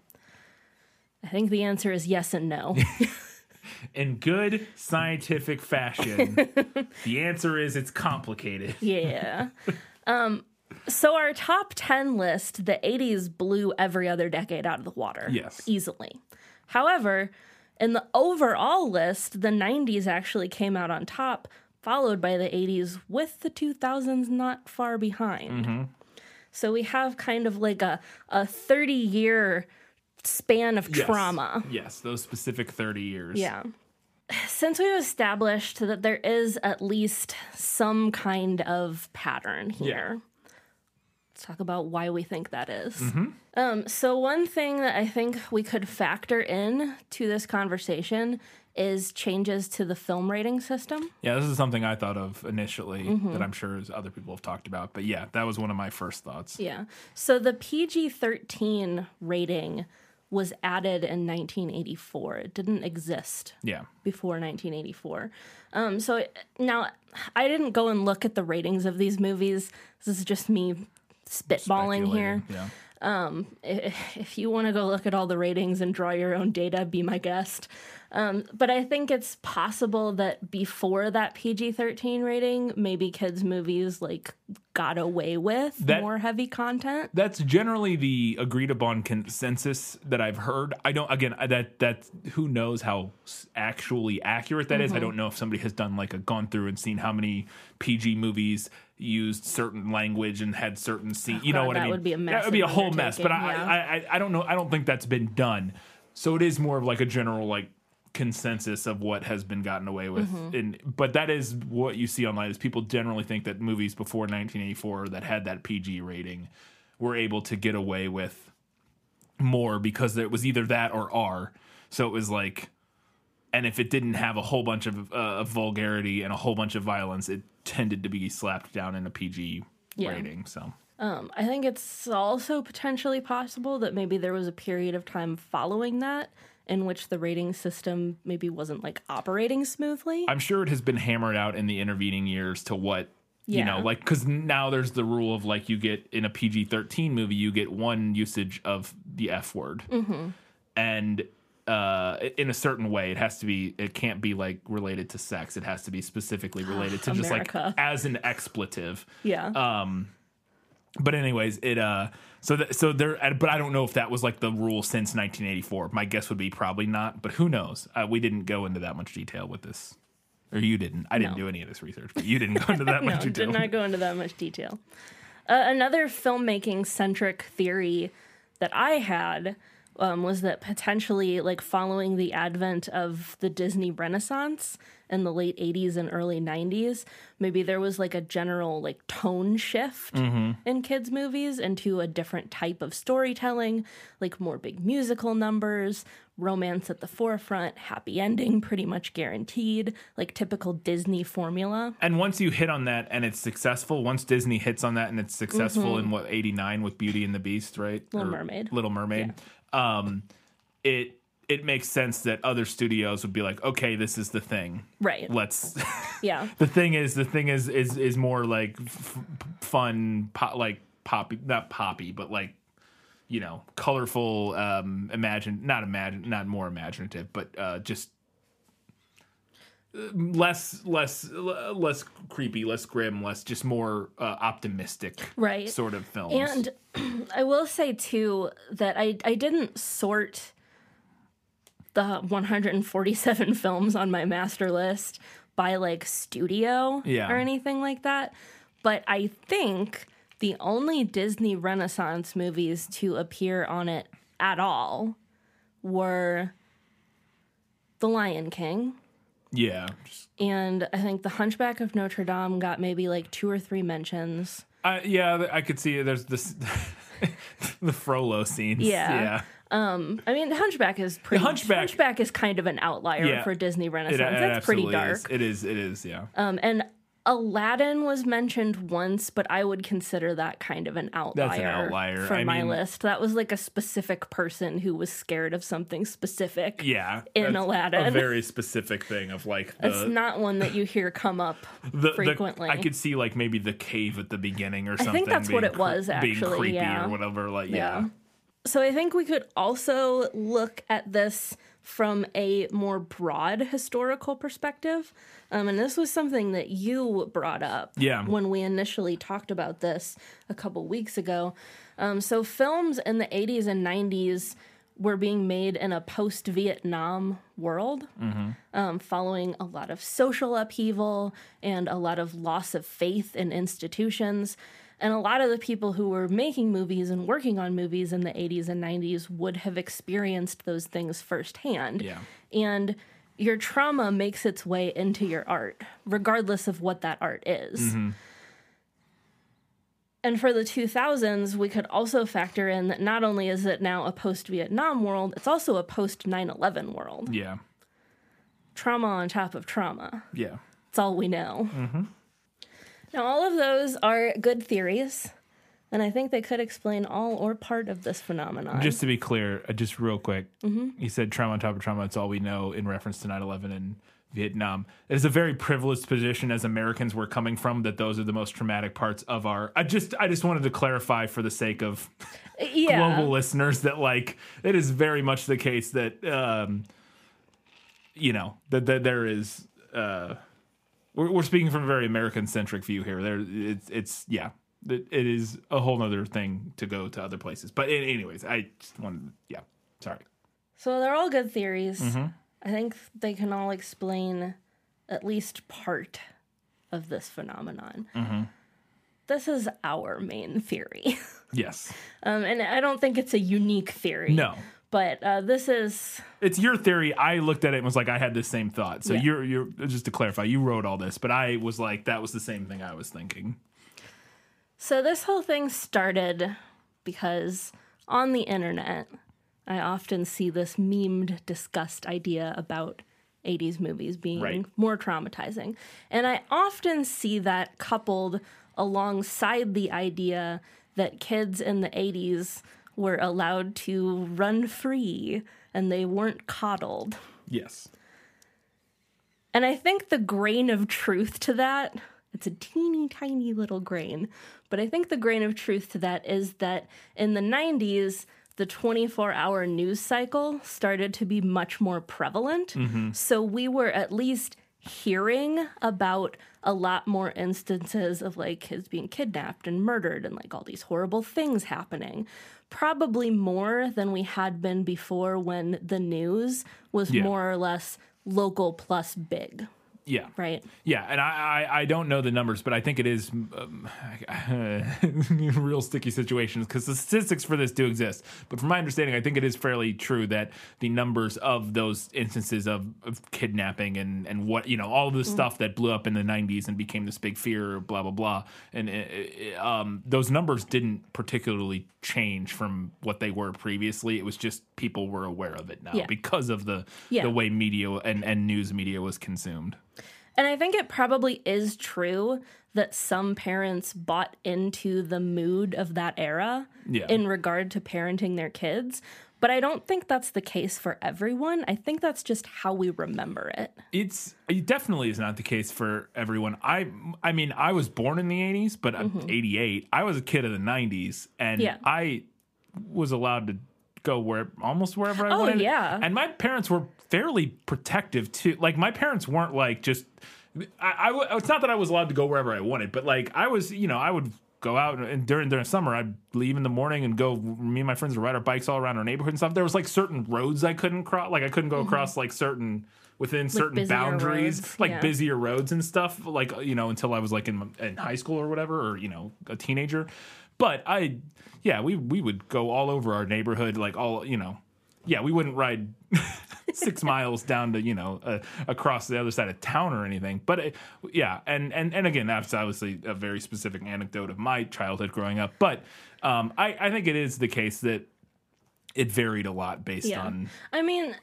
I think the answer is yes and no. In good scientific fashion, the answer is it's complicated. Yeah. um, so our top 10 list, the 80s blew every other decade out of the water. Yes. Easily. However, in the overall list, the 90s actually came out on top, followed by the 80s, with the 2000s not far behind. Mm-hmm. So we have kind of like a, a 30 year span of Yes. trauma. Yes, those specific thirty years. Yeah. Since we've established that there is at least some kind of pattern here, let's talk about why we think that is. Um, so, one thing that I think we could factor in to this conversation is changes to the film rating system. Yeah, this is something I thought of initially Mm-hmm. that I'm sure other people have talked about. But yeah, that was one of my first thoughts. Yeah. So, the PG 13 rating was added in 1984, it didn't exist Yeah. before 1984. Um, so it- now I didn't go and look at the ratings of these movies. This is just me spitballing here. Yeah. I- um, If you want to go look at all the ratings and draw your own data, be my guest. Um, but I think it's possible that before that PG 13 rating, maybe kids' movies like got away with That- more heavy content. That's generally the agreed upon consensus that I've heard. I don't again that that who knows how actually accurate that is. Mm-hmm. I don't know if somebody has done like a gone through and seen how many PG movies used certain language and had certain scene. You know God, what I mean? that would be a mess. That would be a whole mess. But I, undertaking, I, I I don't know. I don't think that's been done. So it is more of like a general like consensus of what has been gotten away with Mm-hmm. and but that is what you see online is people generally think that movies before 1984 that had that PG rating were able to get away with more because it was either that or R. So it was like, and if it didn't have a whole bunch of, uh, of vulgarity and a whole bunch of violence, it tended to be slapped down in a PG Yeah. rating. So Um, I think it's also potentially possible that maybe there was a period of time following that in which the rating system maybe wasn't like operating smoothly. I'm sure it has been hammered out in the intervening years to what. You know, like because now there's the rule of like you get in a PG 13 movie, you get one usage of the F word. Mm-hmm. And uh, in a certain way, it has to be, it can't be like related to sex. It has to be specifically related to just like as an expletive. yeah. Um, but anyways, it uh, so th- so there, but I don't know if that was like the rule since 1984. My guess would be probably not, but who knows? Uh, we didn't go into that much detail with this, or you didn't. I didn't No. do any of this research, but you didn't go into that no, much detail. did not go into that much detail. Uh, another filmmaking centric theory that I had um, was that potentially, like following the advent of the Disney Renaissance in the late 80s and early 90s, maybe there was like a general like tone shift in kids' movies into a different type of storytelling, like more big musical numbers, romance at the forefront, happy ending pretty much guaranteed, like typical Disney formula. And once you hit on that and it's successful, once Disney hits on that and it's successful in what eighty nine with Beauty and the Beast, right? Mm-hmm. Little Or Mermaid. Little Mermaid. Um, it it makes sense that other studios would be like, okay, this is the thing. Right. Let's. Yeah. the thing is, the thing is, is is more like f- fun, po- like poppy, not poppy, but like you know, colorful. Um, imagine, not imagine, not more imaginative, but uh, just less, less, less creepy, less grim, less just more uh, optimistic, Right. Sort of films. And I will say too that I I didn't sort the 147 films on my master list by like studio Yeah. or anything like that. But I think the only Disney Renaissance movies to appear on it at all were The Lion King. Yeah, And I think The Hunchback of Notre Dame got maybe like two or three mentions. uh, yeah, I could see there's this the Frollo scenes. Yeah. yeah. I mean, The Hunchback is pretty. Hunchback- Hunchback is kind of an outlier Yeah. for Disney Renaissance. it That's pretty dark. Is. It is. It is. Yeah. Um, and Aladdin was mentioned once, but I would consider that kind of an outlier. That's an outlier. for I my mean- list. That was like a specific person who was scared of something specific. Yeah, in Aladdin. a very specific thing of like the It's not one that you hear come up the, the- frequently. I could see like maybe the cave at the beginning or something. I think that's what it was, cre- being creepy yeah. or whatever. Like yeah, Yeah. So I think we could also look at this from a more broad historical perspective. Um, and this was something that you brought up Yeah. when we initially talked about this a couple weeks ago. Um, so films in the 80s and 90s were being made in a post Vietnam world, um, following a lot of social upheaval and a lot of loss of faith in institutions. And a lot of the people who were making movies and working on movies in the 80s and 90s would have experienced those things firsthand. Yeah. And your trauma makes its way into your art, regardless of what that art is. Mm-hmm. And for the 2000s, we could also factor in that not only is it now a post Vietnam world, it's also a post 9 11 world. yeah, Trauma on top of trauma. yeah. That's all we know. Mm-hmm. Now, all of those are good theories, and I think they could explain all or part of this phenomenon. Just to be clear, uh, just real quick, you said trauma on top of trauma. It's all we know in reference to 9/11 and Vietnam. It is a very privileged position as Americans we're coming from that those are the most traumatic parts of our. I just I just wanted to clarify for the sake of yeah. global listeners that like it is very much the case that um you know that, that there is uh we're, we're speaking from a very american centric view here there it's it's yeah it, it is a whole other thing to go to other places but anyways i just wanted yeah sorry So they're all good theories. Mm-hmm. I think they can all explain at least part of this phenomenon. Mm-hmm. This is our main theory. yes um, and I don't think it's a unique theory. no But uh, this is, it's your theory i looked at it and was like i had the same thought so Yeah. you're you're just to clarify you wrote all this but i was like that was the same thing i was thinking so this whole thing started because on the internet, I often see this memed, discussed idea about 80s movies being Right. more traumatizing. And I often see that coupled alongside the idea that kids in the 80s were allowed to run free and they weren't coddled. yes And I think the grain of truth to that, it's a teeny tiny little grain, but I think the grain of truth to that is that in the 90s, the 24 hour news cycle started to be much more prevalent. Mm-hmm. So we were at least hearing about a lot more instances of like kids being kidnapped and murdered and like all these horrible things happening. Probably more than we had been before when the news was Yeah. more or less local plus big. Yeah. right? Yeah, and I, I, I don't know the numbers, but I think it is um, real sticky situations because the statistics for this do exist. But from my understanding, I think it is fairly true that the numbers of those instances of, of kidnapping and, and what you know all of the stuff that blew up in the '90s and became this big fear, blah blah blah, and uh, um, those numbers didn't particularly change from what they were previously. It was just people were aware of it now Yeah. because of the Yeah. the way media and, and news media was consumed. And I think it probably is true that some parents bought into the mood of that era Yeah. in regard to parenting their kids. But I don't think that's the case for everyone. I think that's just how we remember it. it's it definitely is not the case for everyone. I I mean, I was born in the 80s, but I'm 88. I was a kid of the 90s and Mm-hmm. Yeah. I was allowed to go where almost wherever I Oh, wanted. yeah. And my parents were fairly protective too. Like my parents weren't like just I, I it's not that I was allowed to go wherever I wanted, but like I was, you know, I would go out and during during summer I'd leave in the morning and go me and my friends would ride our bikes all around our neighborhood and stuff. There was like certain roads I couldn't cross like I couldn't go mm-hmm. across like certain within certain boundaries, roads, like yeah. busier roads and stuff, like you know, until I was like in, in high school or whatever, or you know, a teenager. But I, yeah, we we would go all over our neighborhood, like all you know, yeah, we wouldn't ride six miles down to you know uh, across the other side of town or anything. But uh, yeah, and and and again, that's obviously a very specific anecdote of my childhood growing up. But um, I I think it is the case that it varied a lot based Yeah. on I mean,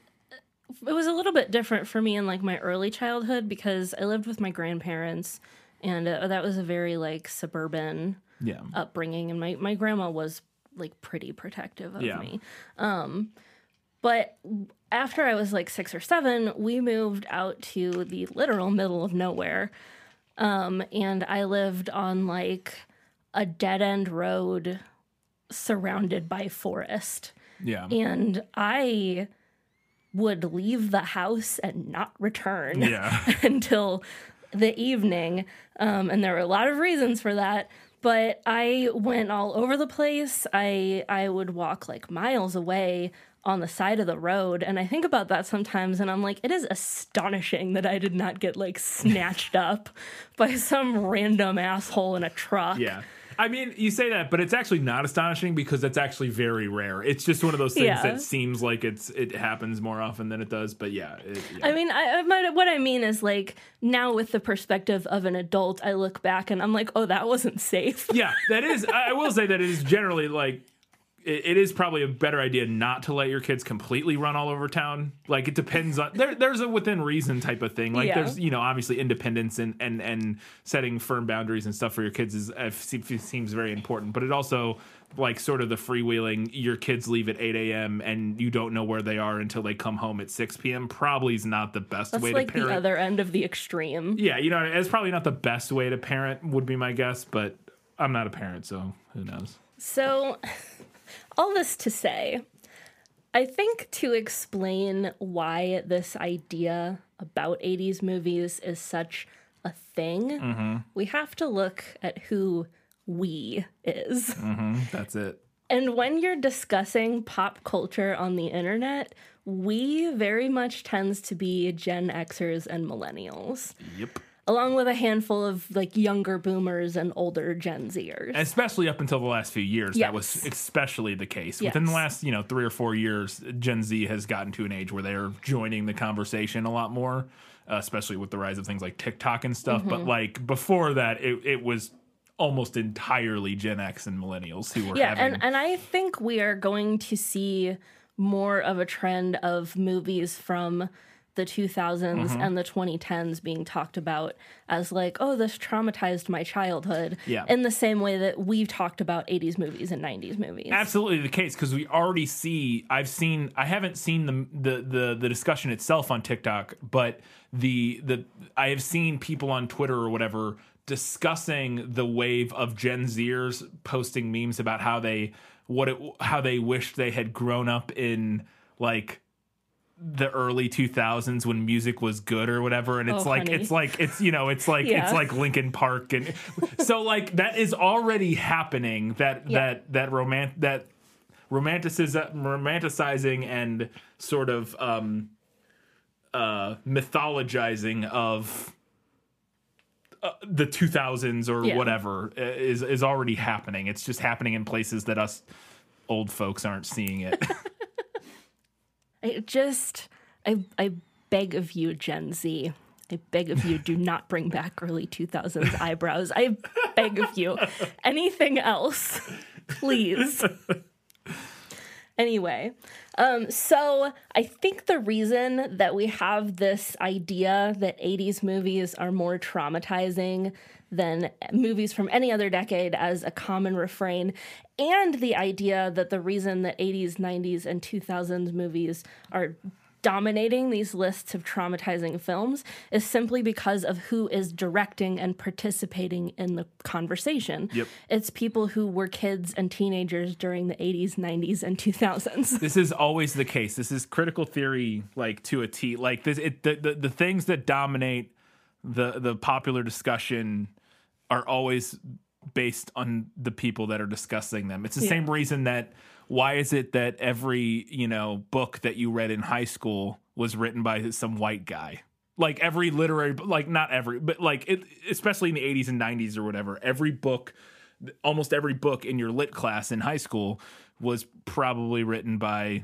it was a little bit different for me in like my early childhood because I lived with my grandparents and uh, that was a very like suburban yeah upbringing and my, my grandma was like pretty protective of Yeah. me um but after i was like six or seven we moved out to the literal middle of nowhere um and i lived on like a dead end road surrounded by forest yeah and i would leave the house and not return yeah until the evening. Um, and there were a lot of reasons for that. But I went all over the place. I I would walk like miles away on the side of the road. And I think about that sometimes and I'm like, it is astonishing that I did not get like snatched up by some random asshole in a truck. Yeah. I mean, you say that, but it's actually not astonishing because that's actually very rare. It's just one of those things Yeah. that seems like it's it happens more often than it does. But yeah, it, yeah. I mean, I, what I mean is like now with the perspective of an adult, I look back and I'm like, oh, that wasn't safe. yeah, that is. I I will say that it is generally like it, it is probably a better idea not to let your kids completely run all over town. Like it depends on there. There's a within reason type of thing. Like Yeah. there's you know obviously independence and and and setting firm boundaries and stuff for your kids is uh, seems very important. But it also like sort of the freewheeling. Your kids leave at 8 a.m. and you don't know where they are until they come home at 6 p.m. Probably is not the best That's way like to parent. the other end of the extreme. Yeah, you know, it's probably not the best way to parent, would be my guess, but I'm not a parent, so who knows? So, all this to say, I think to explain why this idea about 80s movies is such a thing, mm-hmm. we have to look at who we is. Mm-hmm. That's it. And when you're discussing pop culture on the internet, we very much tends to be Gen Xers and millennials, Yep. Along with a handful of like younger boomers and older Gen Zers. Especially up until the last few years, that was especially the case. Within the last, you know, three or four years, Gen Z has gotten to an age where they're joining the conversation a lot more, uh, especially with the rise of things like TikTok and stuff. Mm-hmm. But like before that, it, it was almost entirely Gen X and millennials who were yeah having. and, and i think we are going to see more of a trend of movies from the 2000s Mm-hmm. and the 2010s being talked about as like oh this traumatized my childhood Yeah. in the same way that we've talked about 80s movies and 90s movies absolutely the case because we already see i've seen i haven't seen the, the the the discussion itself on tiktok but the the i have seen people on twitter or whatever discussing the wave of gen zers posting memes about how they what it how they wished they had grown up in like the early 2000s when music was good or whatever and it's Oh, like honey. it's like it's you know it's like Yeah. it's like Linkin Park and so like that is already happening that Yeah. that that romant that romanticism romanticizing and sort of um uh, mythologizing of uh, the 2000s or Yeah. whatever uh, is is already happening. It's just happening in places that us old folks aren't seeing it. I just, I, I beg of you, Gen Z. I beg of you, do not bring back early 2000s eyebrows. I beg of you. Anything else, please. Anyway, um, so I think the reason that we have this idea that 80s movies are more traumatizing than movies from any other decade as a common refrain, and the idea that the reason that 80s, 90s, and 2000s movies are dominating these lists of traumatizing films is simply because of who is directing and participating in the conversation. Yep. It's people who were kids and teenagers during the 80s, 90s, and 2000s. this is always the case. This is critical theory, like to a T. Like this, it, the, the the things that dominate the the popular discussion are always based on the people that are discussing them. It's the Yeah. same reason that why is it that every you know book that you read in high school was written by some white guy? Like every literary, like not every, but like it, especially in the 80s and 90s or whatever. Every book almost every book in your lit class in high school was probably written by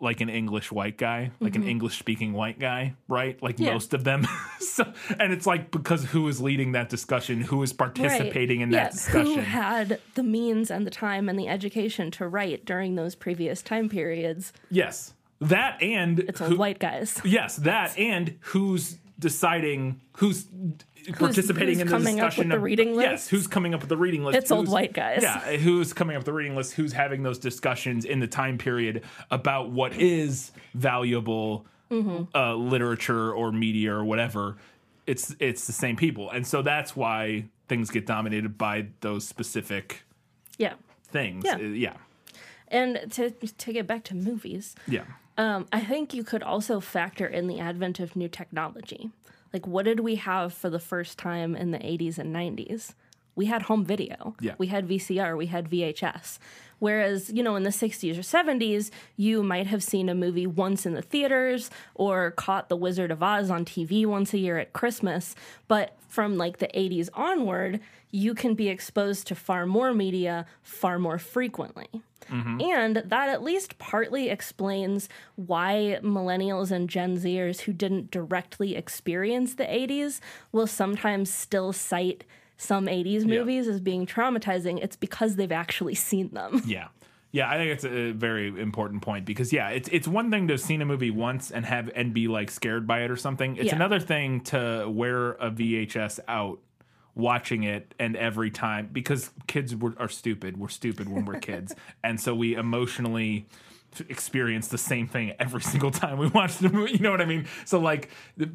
like an English white guy, like an English speaking white guy, right? Like Mm-hmm. Yeah. most of them. so, and it's like because who is leading that discussion, who is participating in yeah, that discussion. Who had the means and the time and the education to write during those previous time periods? yes. That and It's old white guys. Yes, that and who's deciding who's participating who's in the discussion the of- reading list. Yes, who's coming up with the reading list? It's old who's- white guys. Yeah, who's coming up with the reading list? Who's having those discussions in the time period about what is valuable Mm-hmm. uh, literature or media or whatever? It's it's the same people, and so that's why things get dominated by those specific Yeah. things. Yeah. Uh, yeah, And to to get back to movies, yeah. Um, I think you could also factor in the advent of new technology. Like, what did we have for the first time in the 80s and 90s? We had home video. Yeah. We had VCR. We had VHS. Whereas, you know, in the 60s or 70s, you might have seen a movie once in the theaters or caught The Wizard of Oz on TV once a year at Christmas. But from like the 80s onward, you can be exposed to far more media far more frequently. Mm-hmm. And that at least partly explains why millennials and Gen Zers who didn't directly experience the 80s will sometimes still cite some 80s movies as being traumatizing. It's because they've actually seen them. Yeah. Yeah, I think it's a very important point because yeah, it's it's one thing to have seen a movie once and have and be like scared by it or something. It's Yeah. another thing to wear a VHS out watching it and every time because kids were, are stupid. We're stupid when we're kids. and so we emotionally experience the same thing every single time we watch the movie. You know what I mean? So like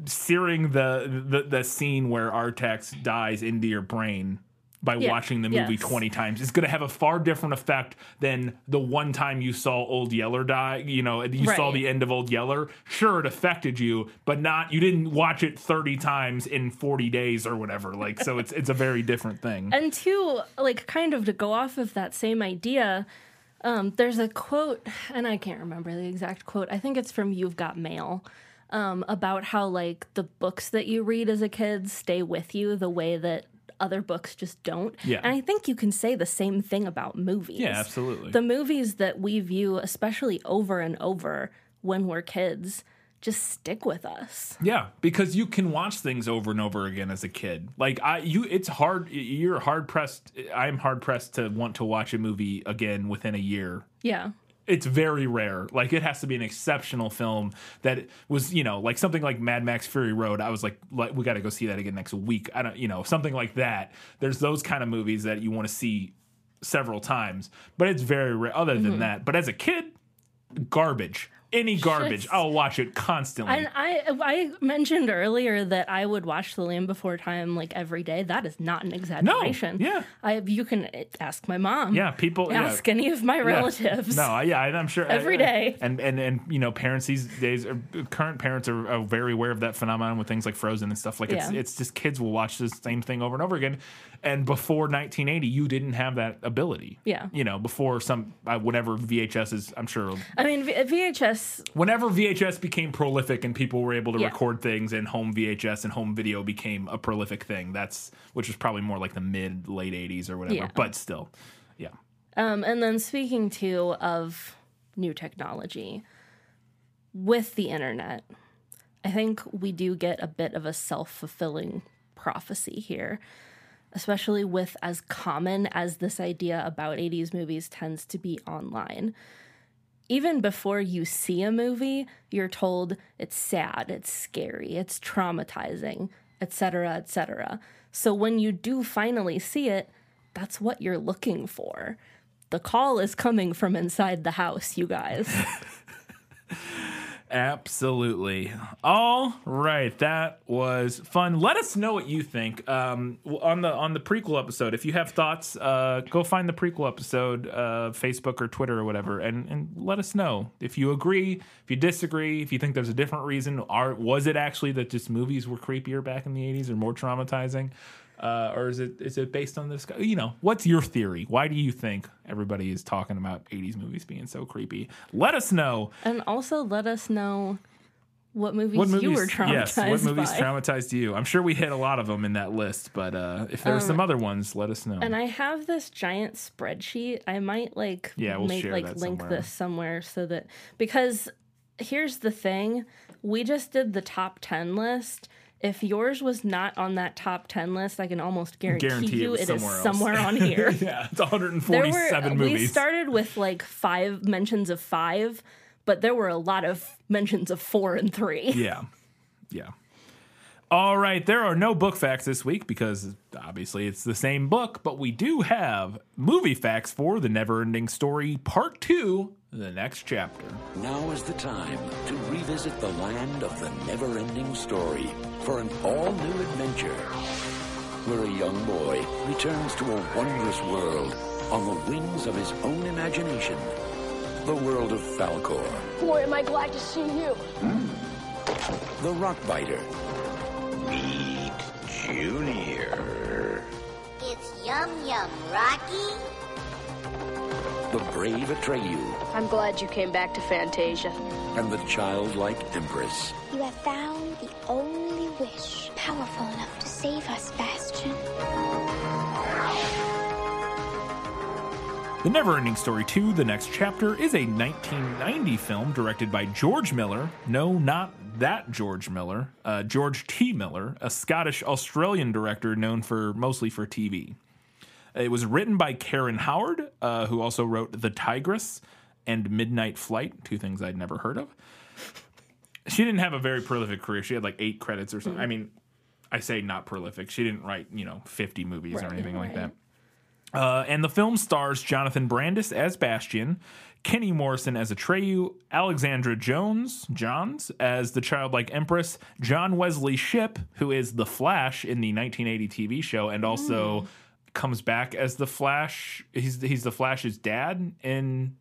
searing the the, the scene where Artax dies into your brain by Yeah. watching the movie Yes. 20 times is going to have a far different effect than the one time you saw Old Yeller die. You know, you saw the end of Old Yeller. Sure, it affected you, but not you didn't watch it 30 times in 40 days or whatever. Like, so it's it's a very different thing. And two, like kind of to go off of that same idea, um, there's a quote, and I can't remember the exact quote. I think it's from You've Got Mail. Um, about how like the books that you read as a kid stay with you the way that other books just don't. Yeah. And I think you can say the same thing about movies. Yeah, absolutely. The movies that we view, especially over and over when we're kids, just stick with us. Yeah, because you can watch things over and over again as a kid. Like I, you, it's hard. You're hard pressed. I'm hard pressed to want to watch a movie again within a year. Yeah. It's very rare. Like it has to be an exceptional film that was, you know, like something like Mad Max Fury Road. I was like, like we got to go see that again next week. I don't, you know, something like that. There's those kind of movies that you want to see several times, but it's very rare. Other than mm-hmm. that, but as a kid, garbage. Any garbage. I'll watch it constantly. And I I mentioned earlier that I would watch The Land Before Time like every day. That is not an exaggeration. yeah. I you can ask my mom. yeah, people yeah. Ask any of my Yeah. relatives. No, I, yeah, I'm sure Every I- day. And and and you know, parents these days, are, current parents are, are very aware of that phenomenon with things like Frozen and stuff. Like it's Yeah. it's just kids will watch the same thing over and over again. And before 1980, you didn't have that ability. Yeah. You know, before some uh, whatever VHS is, I'm sure. I mean, V- VHS VHS. Whenever VHS became prolific and people were able to Yeah. record things and home VHS and home video became a prolific thing, that's which was probably more like the mid late 80s or whatever, Yeah. but still. Yeah. Um, and then speaking too of new technology with the internet, I think we do get a bit of a self fulfilling prophecy here, especially with as common as this idea about 80s movies tends to be online. Even before you see a movie, you're told it's sad, it's scary, it's traumatizing, etc., etc. So when you do finally see it, that's what you're looking for. The call is coming from inside the house, you guys. Absolutely. All right, that was fun. Let us know what you think um, on the on the prequel episode. If you have thoughts, uh, go find the prequel episode, uh, Facebook or Twitter or whatever, and and let us know if you agree, if you disagree, if you think there's a different reason. Are was it actually that just movies were creepier back in the '80s or more traumatizing? Uh, or is it is it based on this? You know, what's your theory? Why do you think everybody is talking about '80s movies being so creepy? Let us know. and also let us know what movies, What movies? you were traumatized yes, what movies by. traumatized you? I'm sure we hit a lot of them in that list, but uh, if there are some other ones, let us know. Um, and I have this giant spreadsheet. I might like Yeah, we'll make share like that link somewhere. this somewhere so that because here's the thing, we just did the top 10 list. If yours was not on that top 10 list, I can almost guarantee, Guarantee it you it is somewhere else. somewhere on here. yeah, it's 147 were movies. we started with like 5 mentions of 5, but there were a lot of mentions of 4 and 3. yeah, yeah. All right, there are no book facts this week because obviously it's the same book, but we do have movie facts for The Neverending Story Part 2, the next chapter. Now is the time to revisit the land of the never ending story for an all new adventure where a young boy returns to a wondrous world on the wings of his own imagination. The world of Falkor, Boy, am I glad to see you. the Rockbiter, Meet Junior. It's Yum Yum Rocky. the brave Atreyu, I'm glad you came back to Fantasia. and the childlike Empress. You have found the only wish powerful enough to save us, Bastian. The Neverending Story 2, The Next Chapter, is a 1990 film directed by George Miller. No, not that George Miller. Uh, George T. Miller, a Scottish Australian director known for mostly for TV. It was written by Karin Howard, uh, who also wrote The Tigress and Midnight Flight, two things I'd never heard of. She didn't have a very prolific career. She had like eight credits or something. I mean, I say not prolific. She didn't write, you know, 50 movies or Right, anything like that. Uh, and the film stars Jonathan Brandis as Bastian, Kenny Morrison as Atreyu, Alexandra Jones, Johns as the childlike Empress, John Wesley Shipp, who is the Flash in the 1980 TV show, and also Hmm. comes back as the Flash. He's he's the Flash's dad in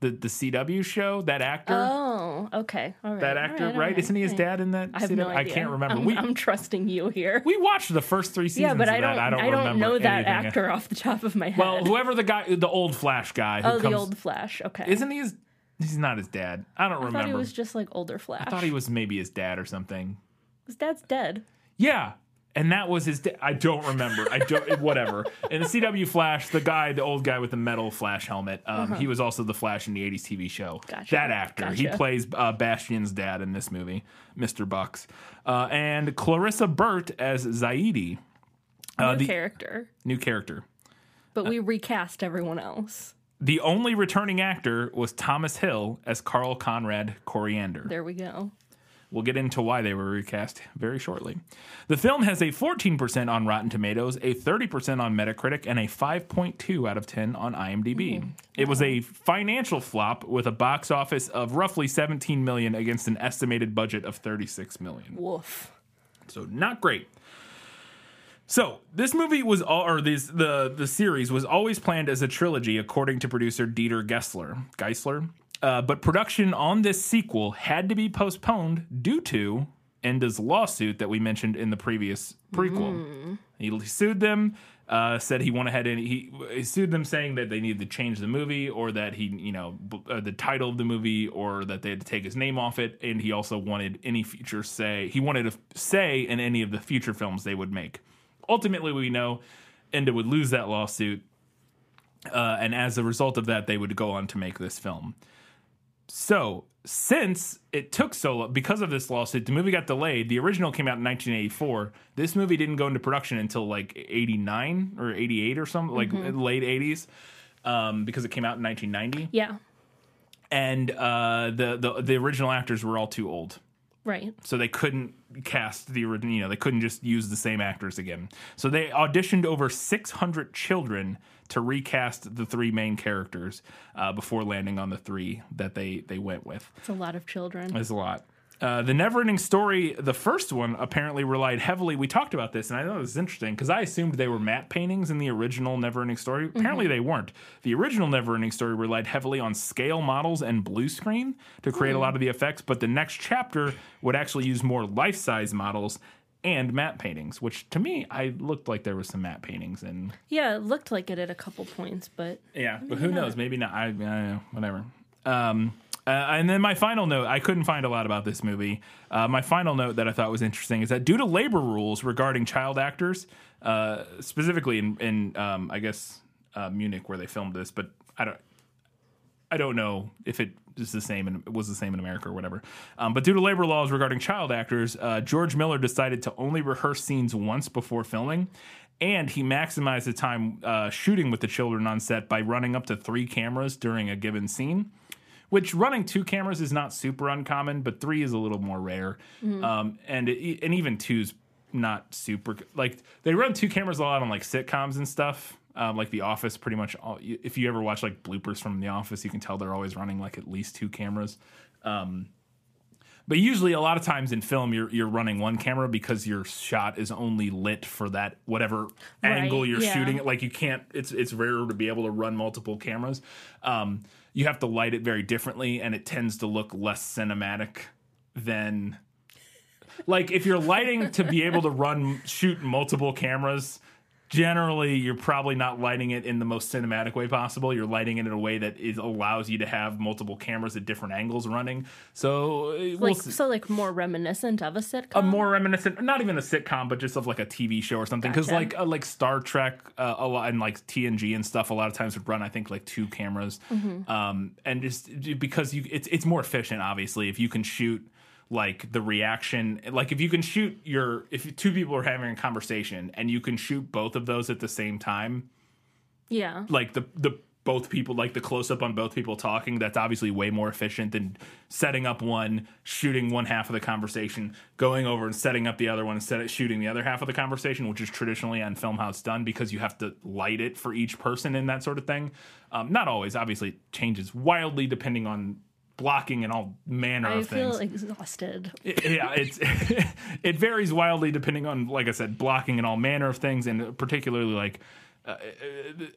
the the CW show. That actor, Oh, okay. All right. that all actor, right, all right? Isn't he his dad in that? I have CW? no idea. I can't remember. I'm, we I'm trusting you here. we watched the first three seasons. yeah, but I don't. that. I don't, I don't remember know that anything. actor off the top of my head. Well, whoever the guy, the old Flash guy, who oh, comes, the old Flash. Okay. isn't he his? He's not his dad. I don't I remember. thought he was just like older Flash. I thought he was maybe his dad or something. His dad's dead. Yeah, and that was his. Da- I don't remember. I don't. whatever. In the CW Flash, the guy, the old guy with the metal Flash helmet, um, he was also the Flash in the '80s TV show. Uh-huh. Gotcha. That actor. He plays uh, Bastian's dad in this movie, Mr. Bux, uh, and Clarissa Burt as Xayide, uh, New the character, new character. but we recast everyone else. The only returning actor was Thomas Hill as Carl Conrad Coriander. There we go. We'll get into why they were recast very shortly. The film has a 14% on Rotten Tomatoes, a 30% on Metacritic, and a 5.2 out of 10 on IMDb. Mm-hmm. It was a financial flop with a box office of roughly 17 million against an estimated budget of 36 million. Woof. So not great. So this movie was all, or this the the series was always planned as a trilogy, according to producer Dieter Gessler. Geissler. Uh, but production on this sequel had to be postponed due to Ende's lawsuit that we mentioned in the previous prequel. He sued them, uh, said he went ahead and he, he sued them saying that they needed to change the movie or that he, you know, b- uh, the title of the movie or that they had to take his name off it. And he also wanted any future say, he wanted to say in any of the future films they would make. Ultimately, we know Enda would lose that lawsuit. Uh, and as a result of that, they would go on to make this film. So, since it took so long, because of this lawsuit, the movie got delayed. The original came out in 1984. This movie didn't go into production until like 89 or 88 or something, like late 80s, um, because it came out in 1990. Yeah. And uh, the, the the original actors were all too old Right. so they couldn't cast the original you know they couldn't just use the same actors again so they auditioned over 600 children to recast the three main characters uh, before landing on the three that they they went with It's a lot of children. It's a lot uh, the Neverending Story, the first one, apparently relied heavily. We talked about this, and I thought it was interesting because I assumed they were matte paintings in the original Neverending Story. Apparently, they weren't. The original Neverending Story relied heavily on scale models and blue screen to create a lot of the effects, but the next chapter would actually use more life size models and matte paintings, which to me, I looked like there was some matte paintings and Yeah, it looked like it at a couple points, but yeah, but who knows? Maybe not. I, I don't know. Whatever. Um, uh, and then my final note, I couldn't find a lot about this movie. Uh, my final note that I thought was interesting is that due to labor rules regarding child actors, uh, specifically in, in um, I guess uh, Munich where they filmed this, but I don't, I don't know if it is the same and it was the same in America or whatever. Um, but due to labor laws regarding child actors, uh, George Miller decided to only rehearse scenes once before filming. And he maximized the time uh, shooting with the children on set by running up to three cameras during a given scene. Which running two cameras is not super uncommon, but three is a little more rare. Um, and it, and even two's not super like they run two cameras a lot on like sitcoms and stuff. Um, like The Office, pretty much. All, if you ever watch like bloopers from The Office, you can tell they're always running like at least two cameras. Um, but usually, a lot of times in film, you're you're running one camera because your shot is only lit for that whatever Right, angle you're yeah. shooting it. Like you can't. It's it's rare to be able to run multiple cameras. Um, you have to light it very differently, and it tends to look less cinematic than like if you're lighting to be able to run shoot multiple cameras generally you're probably not lighting it in the most cinematic way possible you're lighting it in a way that is, allows you to have multiple cameras at different angles running so uh, we'll like so like more reminiscent of a sitcom. a more reminiscent not even a sitcom but just of like a tv show or something because Gotcha. like uh, like star trek uh, a lot and like tng and stuff a lot of times would run i think like two cameras Mm-hmm. um and just because you it's it's more efficient obviously if you can shoot like the reaction like if you can shoot your if two people are having a conversation and you can shoot both of those at the same time yeah. like the the both people like the close up on both people talking that's obviously way more efficient than setting up one shooting one half of the conversation going over and setting up the other one instead of shooting the other half of the conversation which is traditionally on film how it's done because you have to light it for each person and that sort of thing um, not always obviously it changes wildly depending on blocking and all manner I of things I feel exhausted. yeah, it's it varies wildly depending on, like I said, blocking and all manner of things, and particularly like uh,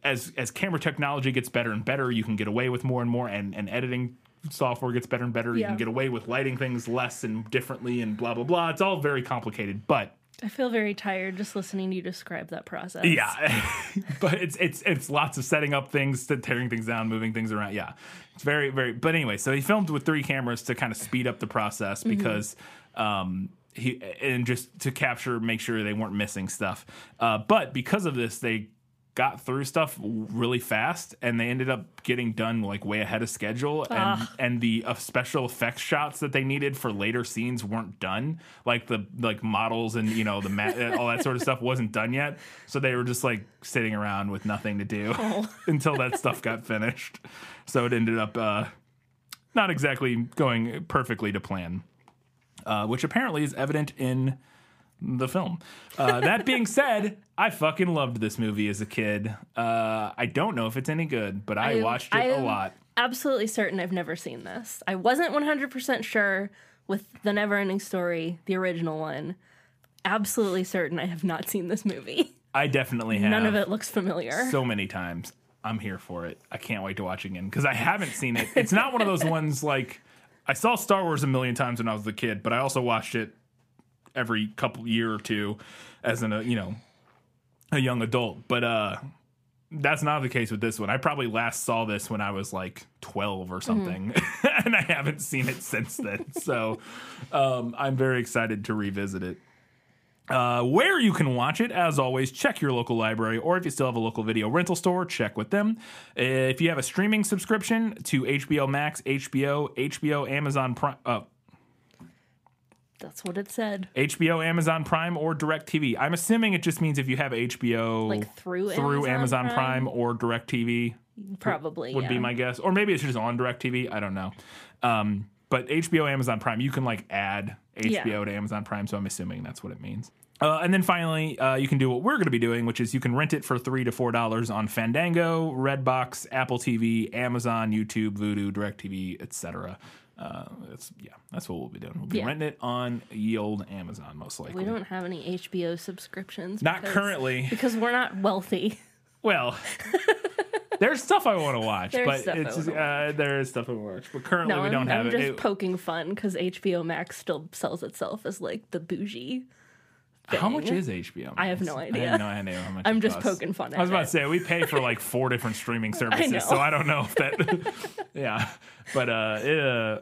as as camera technology gets better and better, you can get away with more and more, and and editing software gets better and better. You can get away with lighting things less and differently, and blah blah blah. It's all very complicated, but I feel very tired just listening to you describe that process. yeah, but it's it's it's lots of setting up things, to tearing things down, moving things around. Yeah, it's very very. But anyway, so he filmed with three cameras to kind of speed up the process because um he and just to capture, make sure they weren't missing stuff. Uh, but because of this, they got through stuff really fast and they ended up getting done like way ahead of schedule and and the uh, special effects shots that they needed for later scenes weren't done. Like the like models and you know the mat all that sort of stuff wasn't done yet. So they were just like sitting around with nothing to do until that stuff got finished. So it ended up uh not exactly going perfectly to plan uh, which apparently is evident in the film. Uh, that being said, I fucking loved this movie as a kid. Uh, I don't know if it's any good, but I, watched it a I'm lot. Absolutely certain I've never seen this. I wasn't 100% sure with the Neverending Story, the original one. Absolutely certain I have not seen this movie. I definitely have. None of it looks familiar. so many times. I'm here for it. I can't wait to watch again because I haven't seen it. It's not one of those ones like I saw Star Wars a million times when I was a kid, but I also watched it every couple year or two as an, uh, you know, a young adult. But uh that's not the case with this one. I probably last saw this when I was like 12 or something, and I haven't seen it since then. So um, I'm very excited to revisit it. Uh, where you can watch it, as always, check your local library, or if you still have a local video rental store, check with them. If you have a streaming subscription to HBO Max, HBO, HBO, Amazon Prime, uh, That's what it said. HBO, Amazon Prime, or DirecTV. I'm assuming it just means if you have HBO Like through through Amazon Amazon Prime, Prime? or DirecTV Probably would be my guess, or maybe it's just on DirecTV. I don't know. Um, but HBO, Amazon Prime, you can like add HBO Yeah. to Amazon Prime, so I'm assuming that's what it means. Uh, and then finally, uh, you can do what we're going to be doing, which is you can rent it for three to four dollars on Fandango, Redbox, Apple TV, Amazon, YouTube, Vudu, DirecTV, etc. Uh, that's yeah, that's what we'll be doing. We'll be Yeah. renting it on ye old Amazon, most likely. We don't have any HBO subscriptions. Not because- currently. Because we're not wealthy. Well, there's stuff I want to watch, There's but stuff I it's wanna uh, there is stuff I want to watch, but currently No, we I'm, don't have I'm it. just It- poking fun because HBO Max still sells itself as like the bougie. How much thing. is HBO? I have Max? no I idea. have no idea how much. I'm it just costs. poking fun I was at about it. to say we pay for like four different streaming services, know. so I don't know if that. yeah, but uh, it, uh,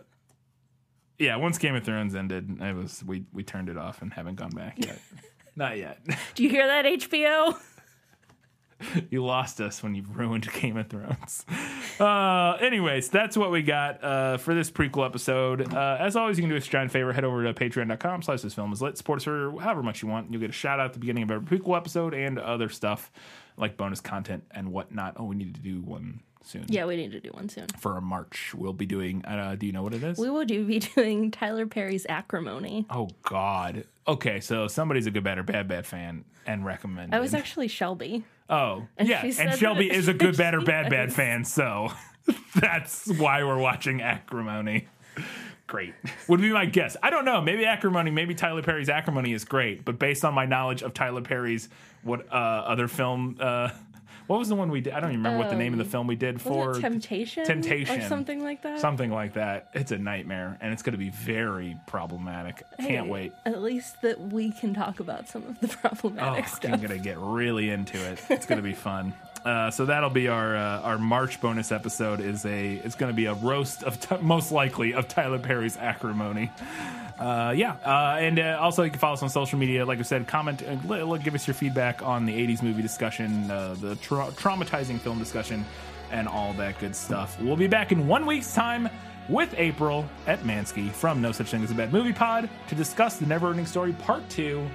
yeah. Once Game of Thrones ended, it was we we turned it off and haven't gone back yet. Not yet. Do you hear that, HBO? you lost us when you ruined Game of Thrones. Uh, anyways, that's what we got uh, for this prequel episode. Uh, as always, you can do us a giant favor. Head over to patreon.com slash this film is lit. Support us for however much you want. You'll get a shout out at the beginning of every prequel episode and other stuff like bonus content and whatnot. Oh, we need to do one soon. Yeah, we need to do one soon. For a March, we'll be doing. Uh, do you know what it is? We will do be doing Tyler Perry's Acrimony. oh God. Okay, so somebody's a good, bad, or bad, bad fan and recommend. I was actually Shelby. Oh, And yeah. And Shelby is a good, bad, or she bad, bad fan. So that's why we're watching Acrimony. Great. Would be my guess. I don't know. Maybe Acrimony, maybe Tyler Perry's Acrimony is great, but based on my knowledge of Tyler Perry's what uh, other film, uh, what was the one we did? I don't even remember what the name of the film we did for. Temptation? Temptation. Or something like that? Something like that. It's a nightmare, and it's going to be very problematic. Can't Hey, wait. At least that we can talk about some of the problematic Oh, stuff. I'm gonna get really into it. It's gonna be fun. Uh, so that'll be our uh, our March bonus episode. Is a it's gonna be a roast of t- most likely of Tyler Perry's acrimony. Uh, yeah, uh, and uh, also you can follow us on social media. Like I said, comment, uh, li- li- give us your feedback on the '80s movie discussion, uh, the tra- traumatizing film discussion, and all that good stuff. We'll be back in one week's time with April at Mansky from No Such Thing as a Bad Movie Pod to discuss the Neverending Story Part Two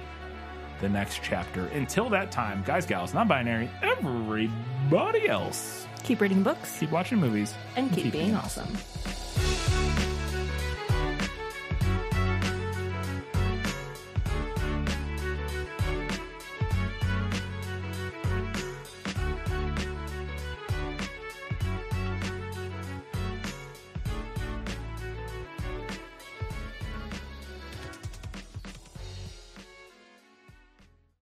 the next chapter. Until that time, guys, gals, non binary, everybody else, Keep reading books keep watching movies and keep, being being awesome.